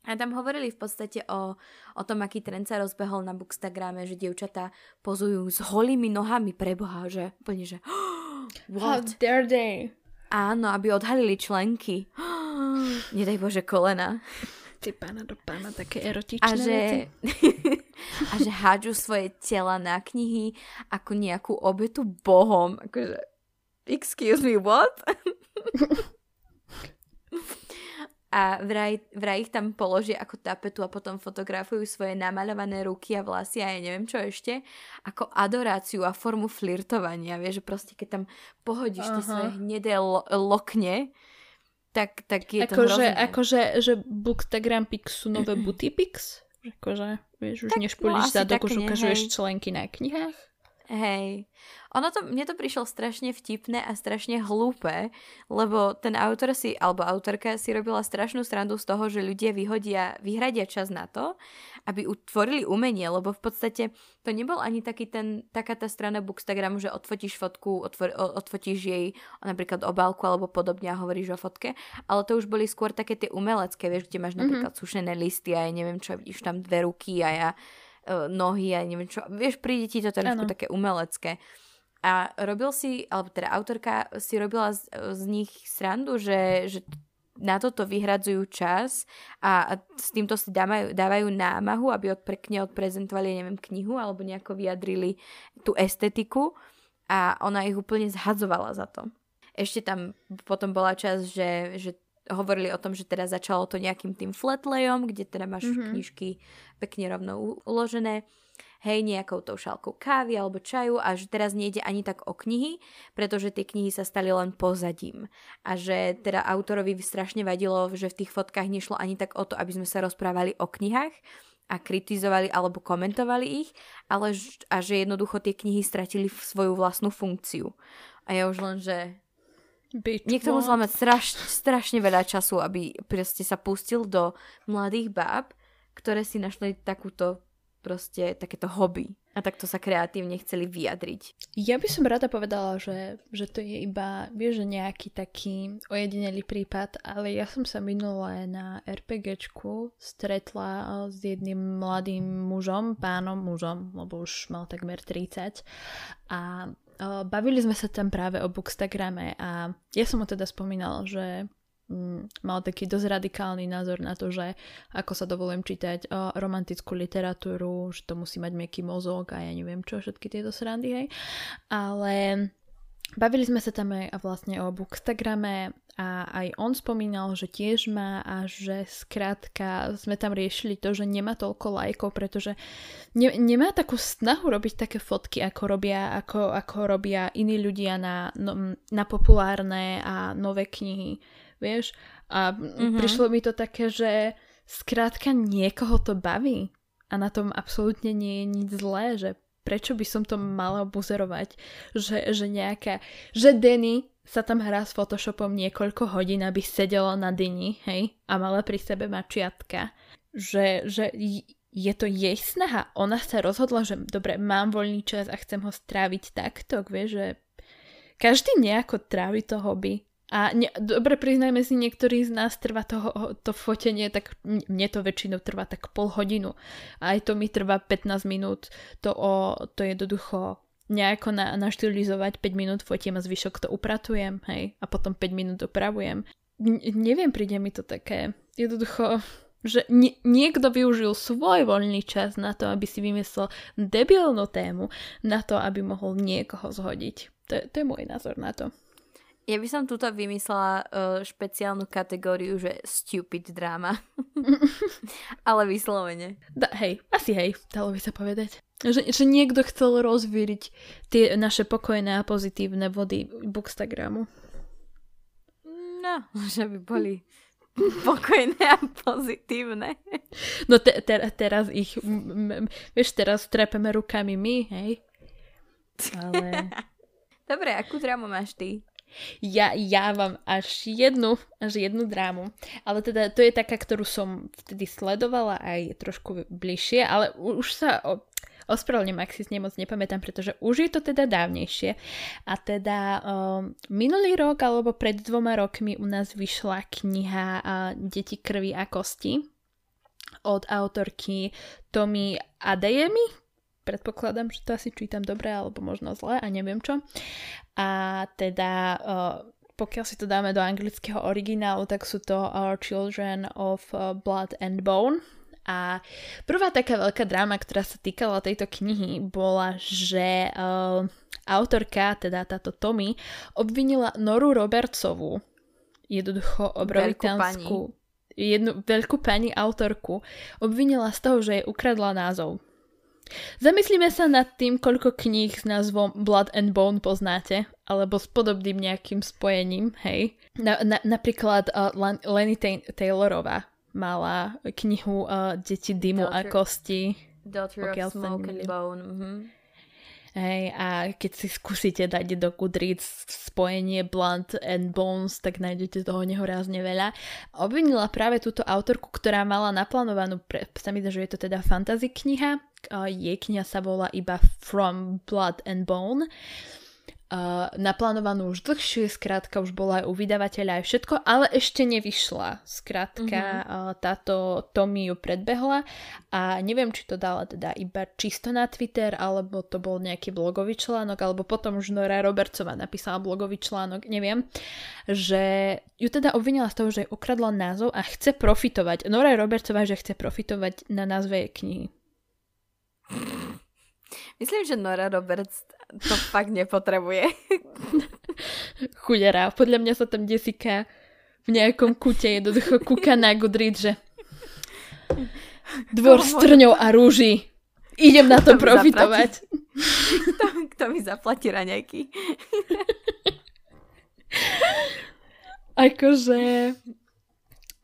A tam hovorili v podstate o, o tom, aký trend sa rozbehol na Bookstagrame, že dievčatá pozujú s holými nohami pre Boha, že úplne, že what? How dare they? Áno, aby odhalili členky. Nedaj Bože kolena ty pána do pána, také erotičné a že, a že hádžu svoje tela na knihy ako nejakú obetu bohom. Akože, excuse me, what? a vraj, vraj ich tam položia ako tapetu a potom fotografujú svoje namaľované ruky a vlasy a ja neviem čo ešte, ako adoráciu a formu flirtovania, vieš, že proste keď tam pohodíš tie svoje hnedé lo- lokne, tak, tak je ako to hrozné. Že, akože, že Bookstagram Pix sú nové Booty Pix? Akože, vieš, už Tak, nešpulíš no, zadok, asi už tak nie, ukazuješ hej. členky na knihách? Hej. Ono to, mne to prišlo strašne vtipné a strašne hlúpe, lebo ten autor si, alebo autorka si robila strašnú srandu z toho, že ľudia vyhodia, vyhradia čas na to, aby utvorili umenie, lebo v podstate to nebol ani taký ten, taká tá strana Bookstagramu, že odfotíš fotku, otvor, odfotíš jej napríklad obálku alebo podobne a hovoríš o fotke, ale to už boli skôr také tie umelecké, vieš, kde máš napríklad mm-hmm. sušené listy a ja neviem čo, vidíš tam dve ruky a ja e, nohy a neviem čo. Vieš, príde ti to trošku také umelecké. A robil si, alebo teda autorka si robila z, z nich srandu, že, že na toto vyhradzujú čas a, a s týmto si dávajú, dávajú námahu, aby od, pekne odprezentovali, neviem, knihu alebo nejako vyjadrili tú estetiku a ona ich úplne zhadzovala za to. Ešte tam potom bola časť, že, že hovorili o tom, že teda začalo to nejakým tým flatlayom, kde teda máš mm-hmm. knižky pekne rovno uložené hej, nejakou tou šálkou kávy alebo čaju a že teraz nejde ani tak o knihy, pretože tie knihy sa stali len pozadím. A že teda autorovi strašne vadilo, že v tých fotkách nešlo ani tak o to, aby sme sa rozprávali o knihách a kritizovali alebo komentovali ich, ale a že jednoducho tie knihy stratili svoju vlastnú funkciu. A ja už len, že Bitch, niekto what? musel mať straš, strašne veľa času, aby proste sa pustil do mladých báb, ktoré si našli takúto proste takéto hobby a takto sa kreatívne chceli vyjadriť. Ja by som rada povedala, že, že to je iba, vieš, že nejaký taký ojedinelý prípad, ale ja som sa minulé na RPGčku stretla s jedným mladým mužom, pánom mužom, lebo už mal takmer 30 a bavili sme sa tam práve o Bookstagrame a ja som mu teda spomínala, že mm, mal taký dosť radikálny názor na to, že ako sa dovolujem čítať romantickú literatúru, že to musí mať meký mozog a ja neviem čo, všetky tieto srandy, hej. Ale bavili sme sa tam aj vlastne o Bookstagrame a aj on spomínal, že tiež má a že skrátka sme tam riešili to, že nemá toľko lajkov, pretože ne, nemá takú snahu robiť také fotky, ako robia, ako, ako robia iní ľudia na, no, na populárne a nové knihy vieš. A mm-hmm. prišlo mi to také, že skrátka niekoho to baví a na tom absolútne nie je nič zlé, že prečo by som to mala buzerovať, že, že nejaká, že Denny sa tam hrá s Photoshopom niekoľko hodín, aby sedela na dyni, hej, a mala pri sebe mačiatka, že, že je to jej snaha. Ona sa rozhodla, že dobre, mám voľný čas a chcem ho stráviť takto, vieš, že každý nejako trávi to hobby. A ne, dobre, priznajme si, niektorí z nás trvá to, to fotenie, tak mne to väčšinou trvá tak pol hodinu. A aj to mi trvá 15 minút. To, o, to jednoducho nejako na, naštilizovať, 5 minút fotím a zvyšok to upratujem, hej, a potom 5 minút opravujem. N- neviem, príde mi to také, jednoducho, že nie, niekto využil svoj voľný čas na to, aby si vymyslel debilnú tému, na to, aby mohol niekoho zhodiť. To, to je môj názor na to. Ja by som tuto vymyslela uh, špeciálnu kategóriu, že stupid drama. Ale vyslovene. Da, hej, asi hej, dalo by sa povedať. Že, že niekto chcel rozvíriť tie naše pokojné a pozitívne vody Bookstagramu. No, že by boli pokojné a pozitívne. No te, te, teraz ich, m, m, vieš, teraz trepeme rukami my, hej? Ale... Dobre, akú drámu máš ty? Ja, ja mám až jednu, až jednu drámu. Ale teda to je taká, ktorú som vtedy sledovala aj trošku bližšie, ale už sa o, ospravedlňujem, ak si nej moc nepamätám, pretože už je to teda dávnejšie. A teda um, minulý rok alebo pred dvoma rokmi u nás vyšla kniha uh, Deti krvi a kosti od autorky Tomy Adeyemi, predpokladám, že to asi čítam dobre, alebo možno zle a neviem čo. A teda, uh, pokiaľ si to dáme do anglického originálu, tak sú to Our Children of uh, Blood and Bone. A prvá taká veľká dráma, ktorá sa týkala tejto knihy, bola, že uh, autorka, teda táto Tommy, obvinila Noru Robertsovú, jednoducho obrovitánsku jednu veľkú pani autorku obvinila z toho, že jej ukradla názov. Zamyslíme sa nad tým, koľko kníh s názvom Blood and Bone poznáte, alebo s podobným nejakým spojením, hej. Na, na, napríklad uh, Lenny Taylorová mala knihu uh, Deti dymu a kosti. Daughter of Smoke and Bone. Mm-hmm. Hej, a keď si skúsite dať do Goodreads spojenie Blunt and Bones, tak nájdete toho nehorázne veľa. Obvinila práve túto autorku, ktorá mala naplánovanú, pre, sa mi že je to teda fantasy kniha, jej kniha sa volá iba From Blood and Bone uh, naplánovanú už dlhšie, skrátka už bola aj u vydavateľa aj všetko, ale ešte nevyšla. Skrátka mm-hmm. uh, táto Tommy ju predbehla a neviem, či to dala teda iba čisto na Twitter, alebo to bol nejaký blogový článok, alebo potom už Nora Robertsová napísala blogový článok, neviem, že ju teda obvinila z toho, že ukradla názov a chce profitovať. Nora Robertsová, že chce profitovať na názve jej knihy. Myslím, že Nora Roberts to fakt nepotrebuje. Chudera, podľa mňa sa tam Jessica v nejakom kute jednoducho kúka na Goodreads, že dvor strňov a rúži. Idem na to profitovať. Kto, kto mi zaplatí raňajky? akože...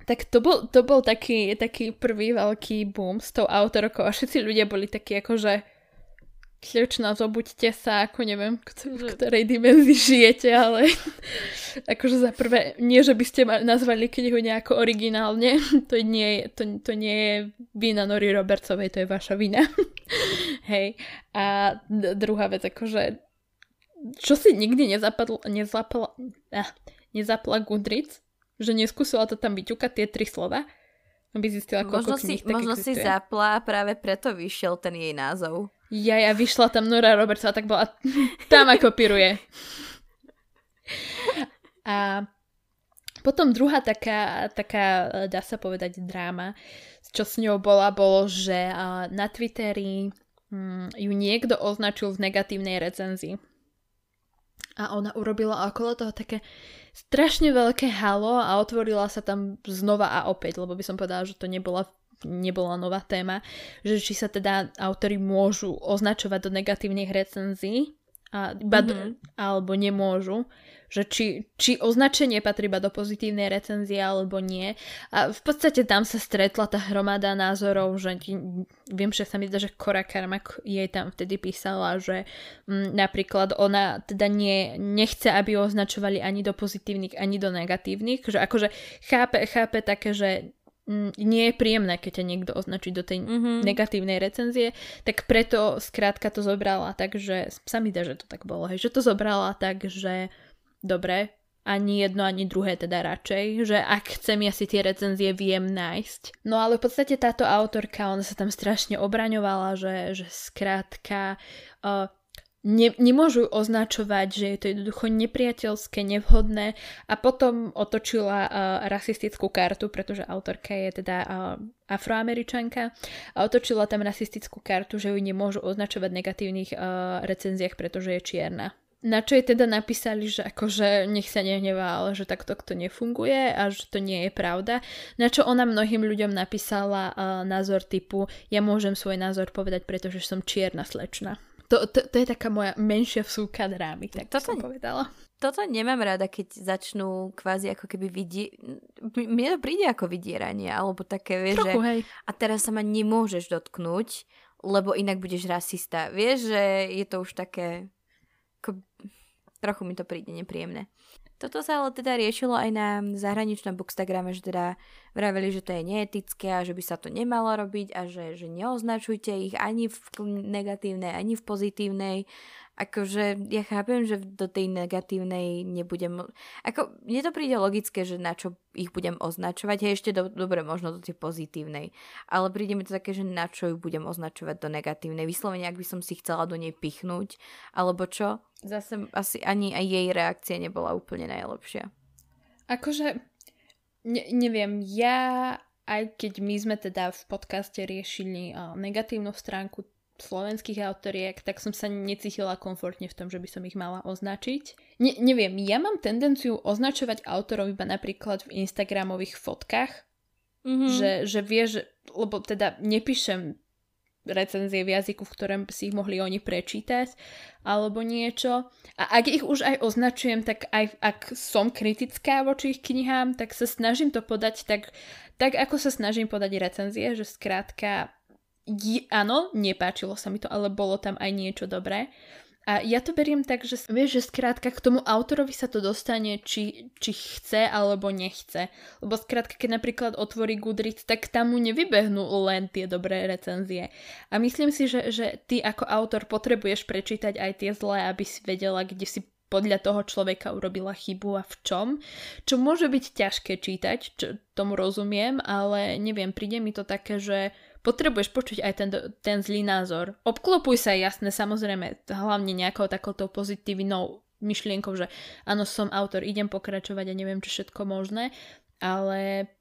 Tak to bol, to bol taký, taký prvý veľký boom s tou autorkou a všetci ľudia boli takí akože Slečna, zobuďte sa, ako neviem, v ktorej dimenzii žijete, ale akože za prvé, nie, že by ste nazvali knihu nejako originálne, to nie, je, to, to nie je vina Nori Robertsovej, to je vaša vina. Hej. A druhá vec, akože, čo si nikdy nezapadla, nezapla, ah, nezapla Goodreads, že neskúsila to tam vyťukať tie tri slova, aby zistila, koľko možno kníh si, Možno existuje. si zapla, práve preto vyšiel ten jej názov. Ja, ja vyšla tam Nora Roberts a tak bola tam ako piruje. A potom druhá taká, taká, dá sa povedať, dráma, čo s ňou bola, bolo, že na Twitteri hm, ju niekto označil v negatívnej recenzii. A ona urobila okolo toho také strašne veľké halo a otvorila sa tam znova a opäť, lebo by som povedala, že to nebola nebola nová téma, že či sa teda autory môžu označovať do negatívnych recenzií a, mm-hmm. alebo nemôžu, že či, či označenie patrí iba do pozitívnej recenzie alebo nie. A v podstate tam sa stretla tá hromada názorov, že viem, že sa mi zdá, že Cora Karmak jej tam vtedy písala, že m, napríklad ona teda nie, nechce, aby ju označovali ani do pozitívnych, ani do negatívnych, že akože chápe, chápe také, že Mm, nie je príjemné, keď ťa niekto označí do tej mm-hmm. negatívnej recenzie, tak preto skrátka to zobrala tak, že sa mi dá, že to tak bolo, hej, že to zobrala tak, že dobre, ani jedno, ani druhé teda radšej, že ak chcem, ja si tie recenzie viem nájsť. No ale v podstate táto autorka, ona sa tam strašne obraňovala, že, že skrátka uh, ne, nemôžu označovať, že je to jednoducho nepriateľské, nevhodné a potom otočila uh, rasistickú kartu, pretože autorka je teda uh, afroameričanka a otočila tam rasistickú kartu, že ju nemôžu označovať v negatívnych uh, recenziách, pretože je čierna. Na čo jej teda napísali, že akože nech sa nehnevá, ale že takto to nefunguje a že to nie je pravda. Na čo ona mnohým ľuďom napísala uh, názor typu ja môžem svoj názor povedať, pretože som čierna slečna. To, to, to je taká moja menšia vsúka drámy, tak toto, som povedala. Toto nemám rada, keď začnú kvázi ako keby vidieť... Mne to príde ako vydieranie, alebo také, vieš, Trochu, že... Hej. A teraz sa ma nemôžeš dotknúť, lebo inak budeš rasista. Vieš, že je to už také... Ako... Trochu mi to príde nepríjemné. Toto sa ale teda riešilo aj na zahraničnom bookstagrame, že teda vraveli, že to je neetické a že by sa to nemalo robiť a že, že neoznačujte ich ani v negatívnej, ani v pozitívnej akože ja chápem, že do tej negatívnej nebudem... Ako, mne to príde logické, že na čo ich budem označovať, hej, ešte do, dobre, možno do tej pozitívnej, ale príde mi to také, že na čo ju budem označovať do negatívnej. Vyslovene, ak by som si chcela do nej pichnúť, alebo čo, zase asi ani aj jej reakcia nebola úplne najlepšia. Akože, ne, neviem, ja aj keď my sme teda v podcaste riešili negatívnu stránku slovenských autoriek, tak som sa necítila komfortne v tom, že by som ich mala označiť. Ne, neviem, ja mám tendenciu označovať autorov iba napríklad v Instagramových fotkách, Mm-hmm. Že, že vie, že, lebo teda nepíšem recenzie v jazyku, v ktorom si ich mohli oni prečítať alebo niečo. A ak ich už aj označujem, tak aj ak som kritická voči ich knihám, tak sa snažím to podať tak, tak ako sa snažím podať recenzie, že skrátka áno, nepáčilo sa mi to, ale bolo tam aj niečo dobré. A ja to beriem tak, že vieš, že skrátka k tomu autorovi sa to dostane, či, či chce alebo nechce. Lebo skrátka, keď napríklad otvorí Goodreads, tak tam mu nevybehnú len tie dobré recenzie. A myslím si, že, že ty ako autor potrebuješ prečítať aj tie zlé, aby si vedela, kde si podľa toho človeka urobila chybu a v čom. Čo môže byť ťažké čítať, čo tomu rozumiem, ale neviem, príde mi to také, že potrebuješ počuť aj ten, ten zlý názor. Obklopuj sa, jasne, samozrejme, hlavne nejakou takouto pozitívnou myšlienkou, že áno, som autor, idem pokračovať a neviem, čo všetko možné, ale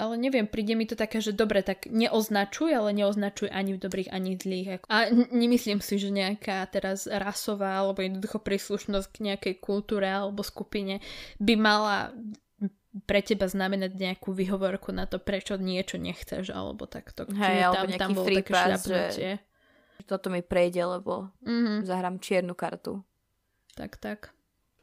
ale neviem, príde mi to také, že dobre, tak neoznačuj, ale neoznačuj ani v dobrých, ani v zlých. A nemyslím si, že nejaká teraz rasová alebo jednoducho príslušnosť k nejakej kultúre alebo skupine by mala pre teba znamenať nejakú vyhovorku na to, prečo niečo nechceš, alebo takto. Hej, alebo tam, nejaký tam bol free pass, že toto mi prejde, lebo mm-hmm. zahrám čiernu kartu. Tak, tak.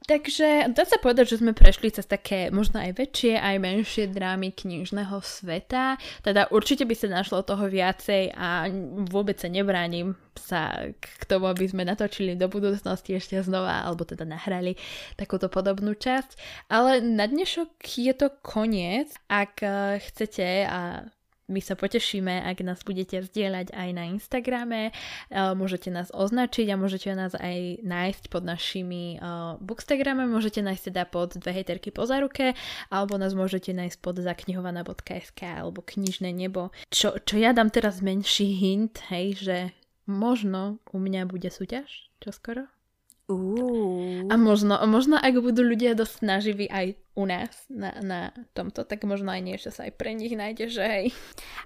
Takže dá sa povedať, že sme prešli cez také možno aj väčšie, aj menšie drámy knižného sveta. Teda určite by sa našlo toho viacej a vôbec sa nebránim sa k tomu, aby sme natočili do budúcnosti ešte znova, alebo teda nahrali takúto podobnú časť. Ale na dnešok je to koniec. Ak eh, chcete a my sa potešíme, ak nás budete vzdielať aj na Instagrame, môžete nás označiť a môžete nás aj nájsť pod našimi bookstagramami, môžete nájsť teda pod dve hejterky po záruke, alebo nás môžete nájsť pod zaknihovaná.sk alebo knižné nebo. Čo, čo ja dám teraz menší hint, hej, že možno u mňa bude súťaž, čo skoro? Uh. A možno, možno ak budú ľudia dosť snaživí aj u nás na, na tomto, tak možno aj niečo sa aj pre nich nájde, že hej.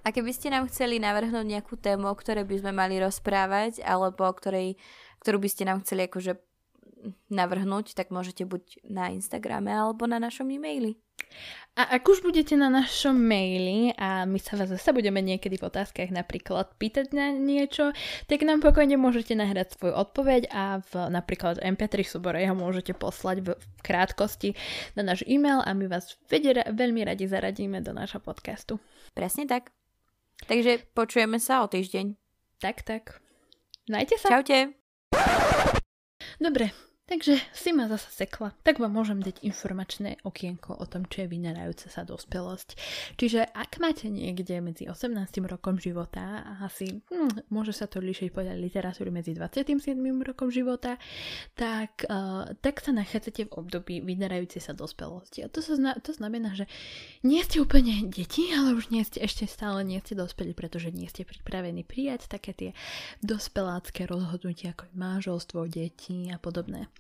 A keby ste nám chceli navrhnúť nejakú tému, o ktorej by sme mali rozprávať, alebo o ktorej, ktorú by ste nám chceli akože navrhnúť, tak môžete buď na Instagrame alebo na našom e-maili. A ak už budete na našom maili a my sa vás zase budeme niekedy v otázkach napríklad pýtať na niečo, tak nám pokojne môžete nahrať svoju odpoveď a v napríklad MP3 súbore ho môžete poslať v, v krátkosti na náš e-mail a my vás vedie, veľmi radi zaradíme do nášho podcastu. Presne tak. Takže počujeme sa o týždeň. Tak, tak. Majte sa. Čaute. Dobre, Takže si ma zasa sekla, tak vám môžem dať informačné okienko o tom, čo je vynárajúca sa dospelosť. Čiže ak máte niekde medzi 18. rokom života a asi, hm, môže sa to líšiť podľa literatúry medzi 27. rokom života, tak, uh, tak sa nachádzate v období vynárajúcej sa dospelosti. A to, sa zna- to znamená, že nie ste úplne deti, ale už nie ste, ešte stále nie ste dospeli, pretože nie ste pripravení prijať také tie dospelácké rozhodnutia ako manželstvo, deti a podobné.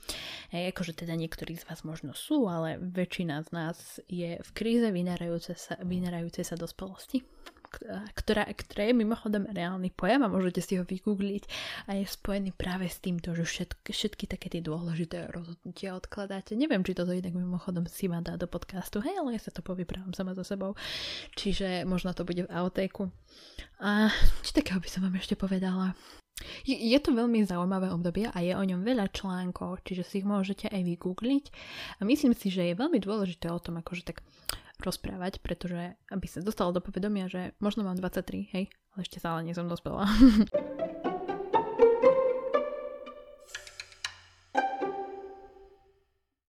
Hej, akože teda niektorí z vás možno sú, ale väčšina z nás je v kríze vynárajúcej sa, vynárajúcej sa dospelosti ktorá, ktorá je mimochodom reálny pojem a môžete si ho vygoogliť a je spojený práve s týmto, že všetky, všetky také tie dôležité rozhodnutia odkladáte. Neviem, či toto inak mimochodom si ma dá do podcastu, hej, ale ja sa to povyprávam sama so sebou. Čiže možno to bude v outtake. A či takého by som vám ešte povedala? Je, to veľmi zaujímavé obdobie a je o ňom veľa článkov, čiže si ich môžete aj vygoogliť. A myslím si, že je veľmi dôležité o tom akože tak rozprávať, pretože aby sa dostalo do povedomia, že možno mám 23, hej, ale ešte stále nie som dospelá.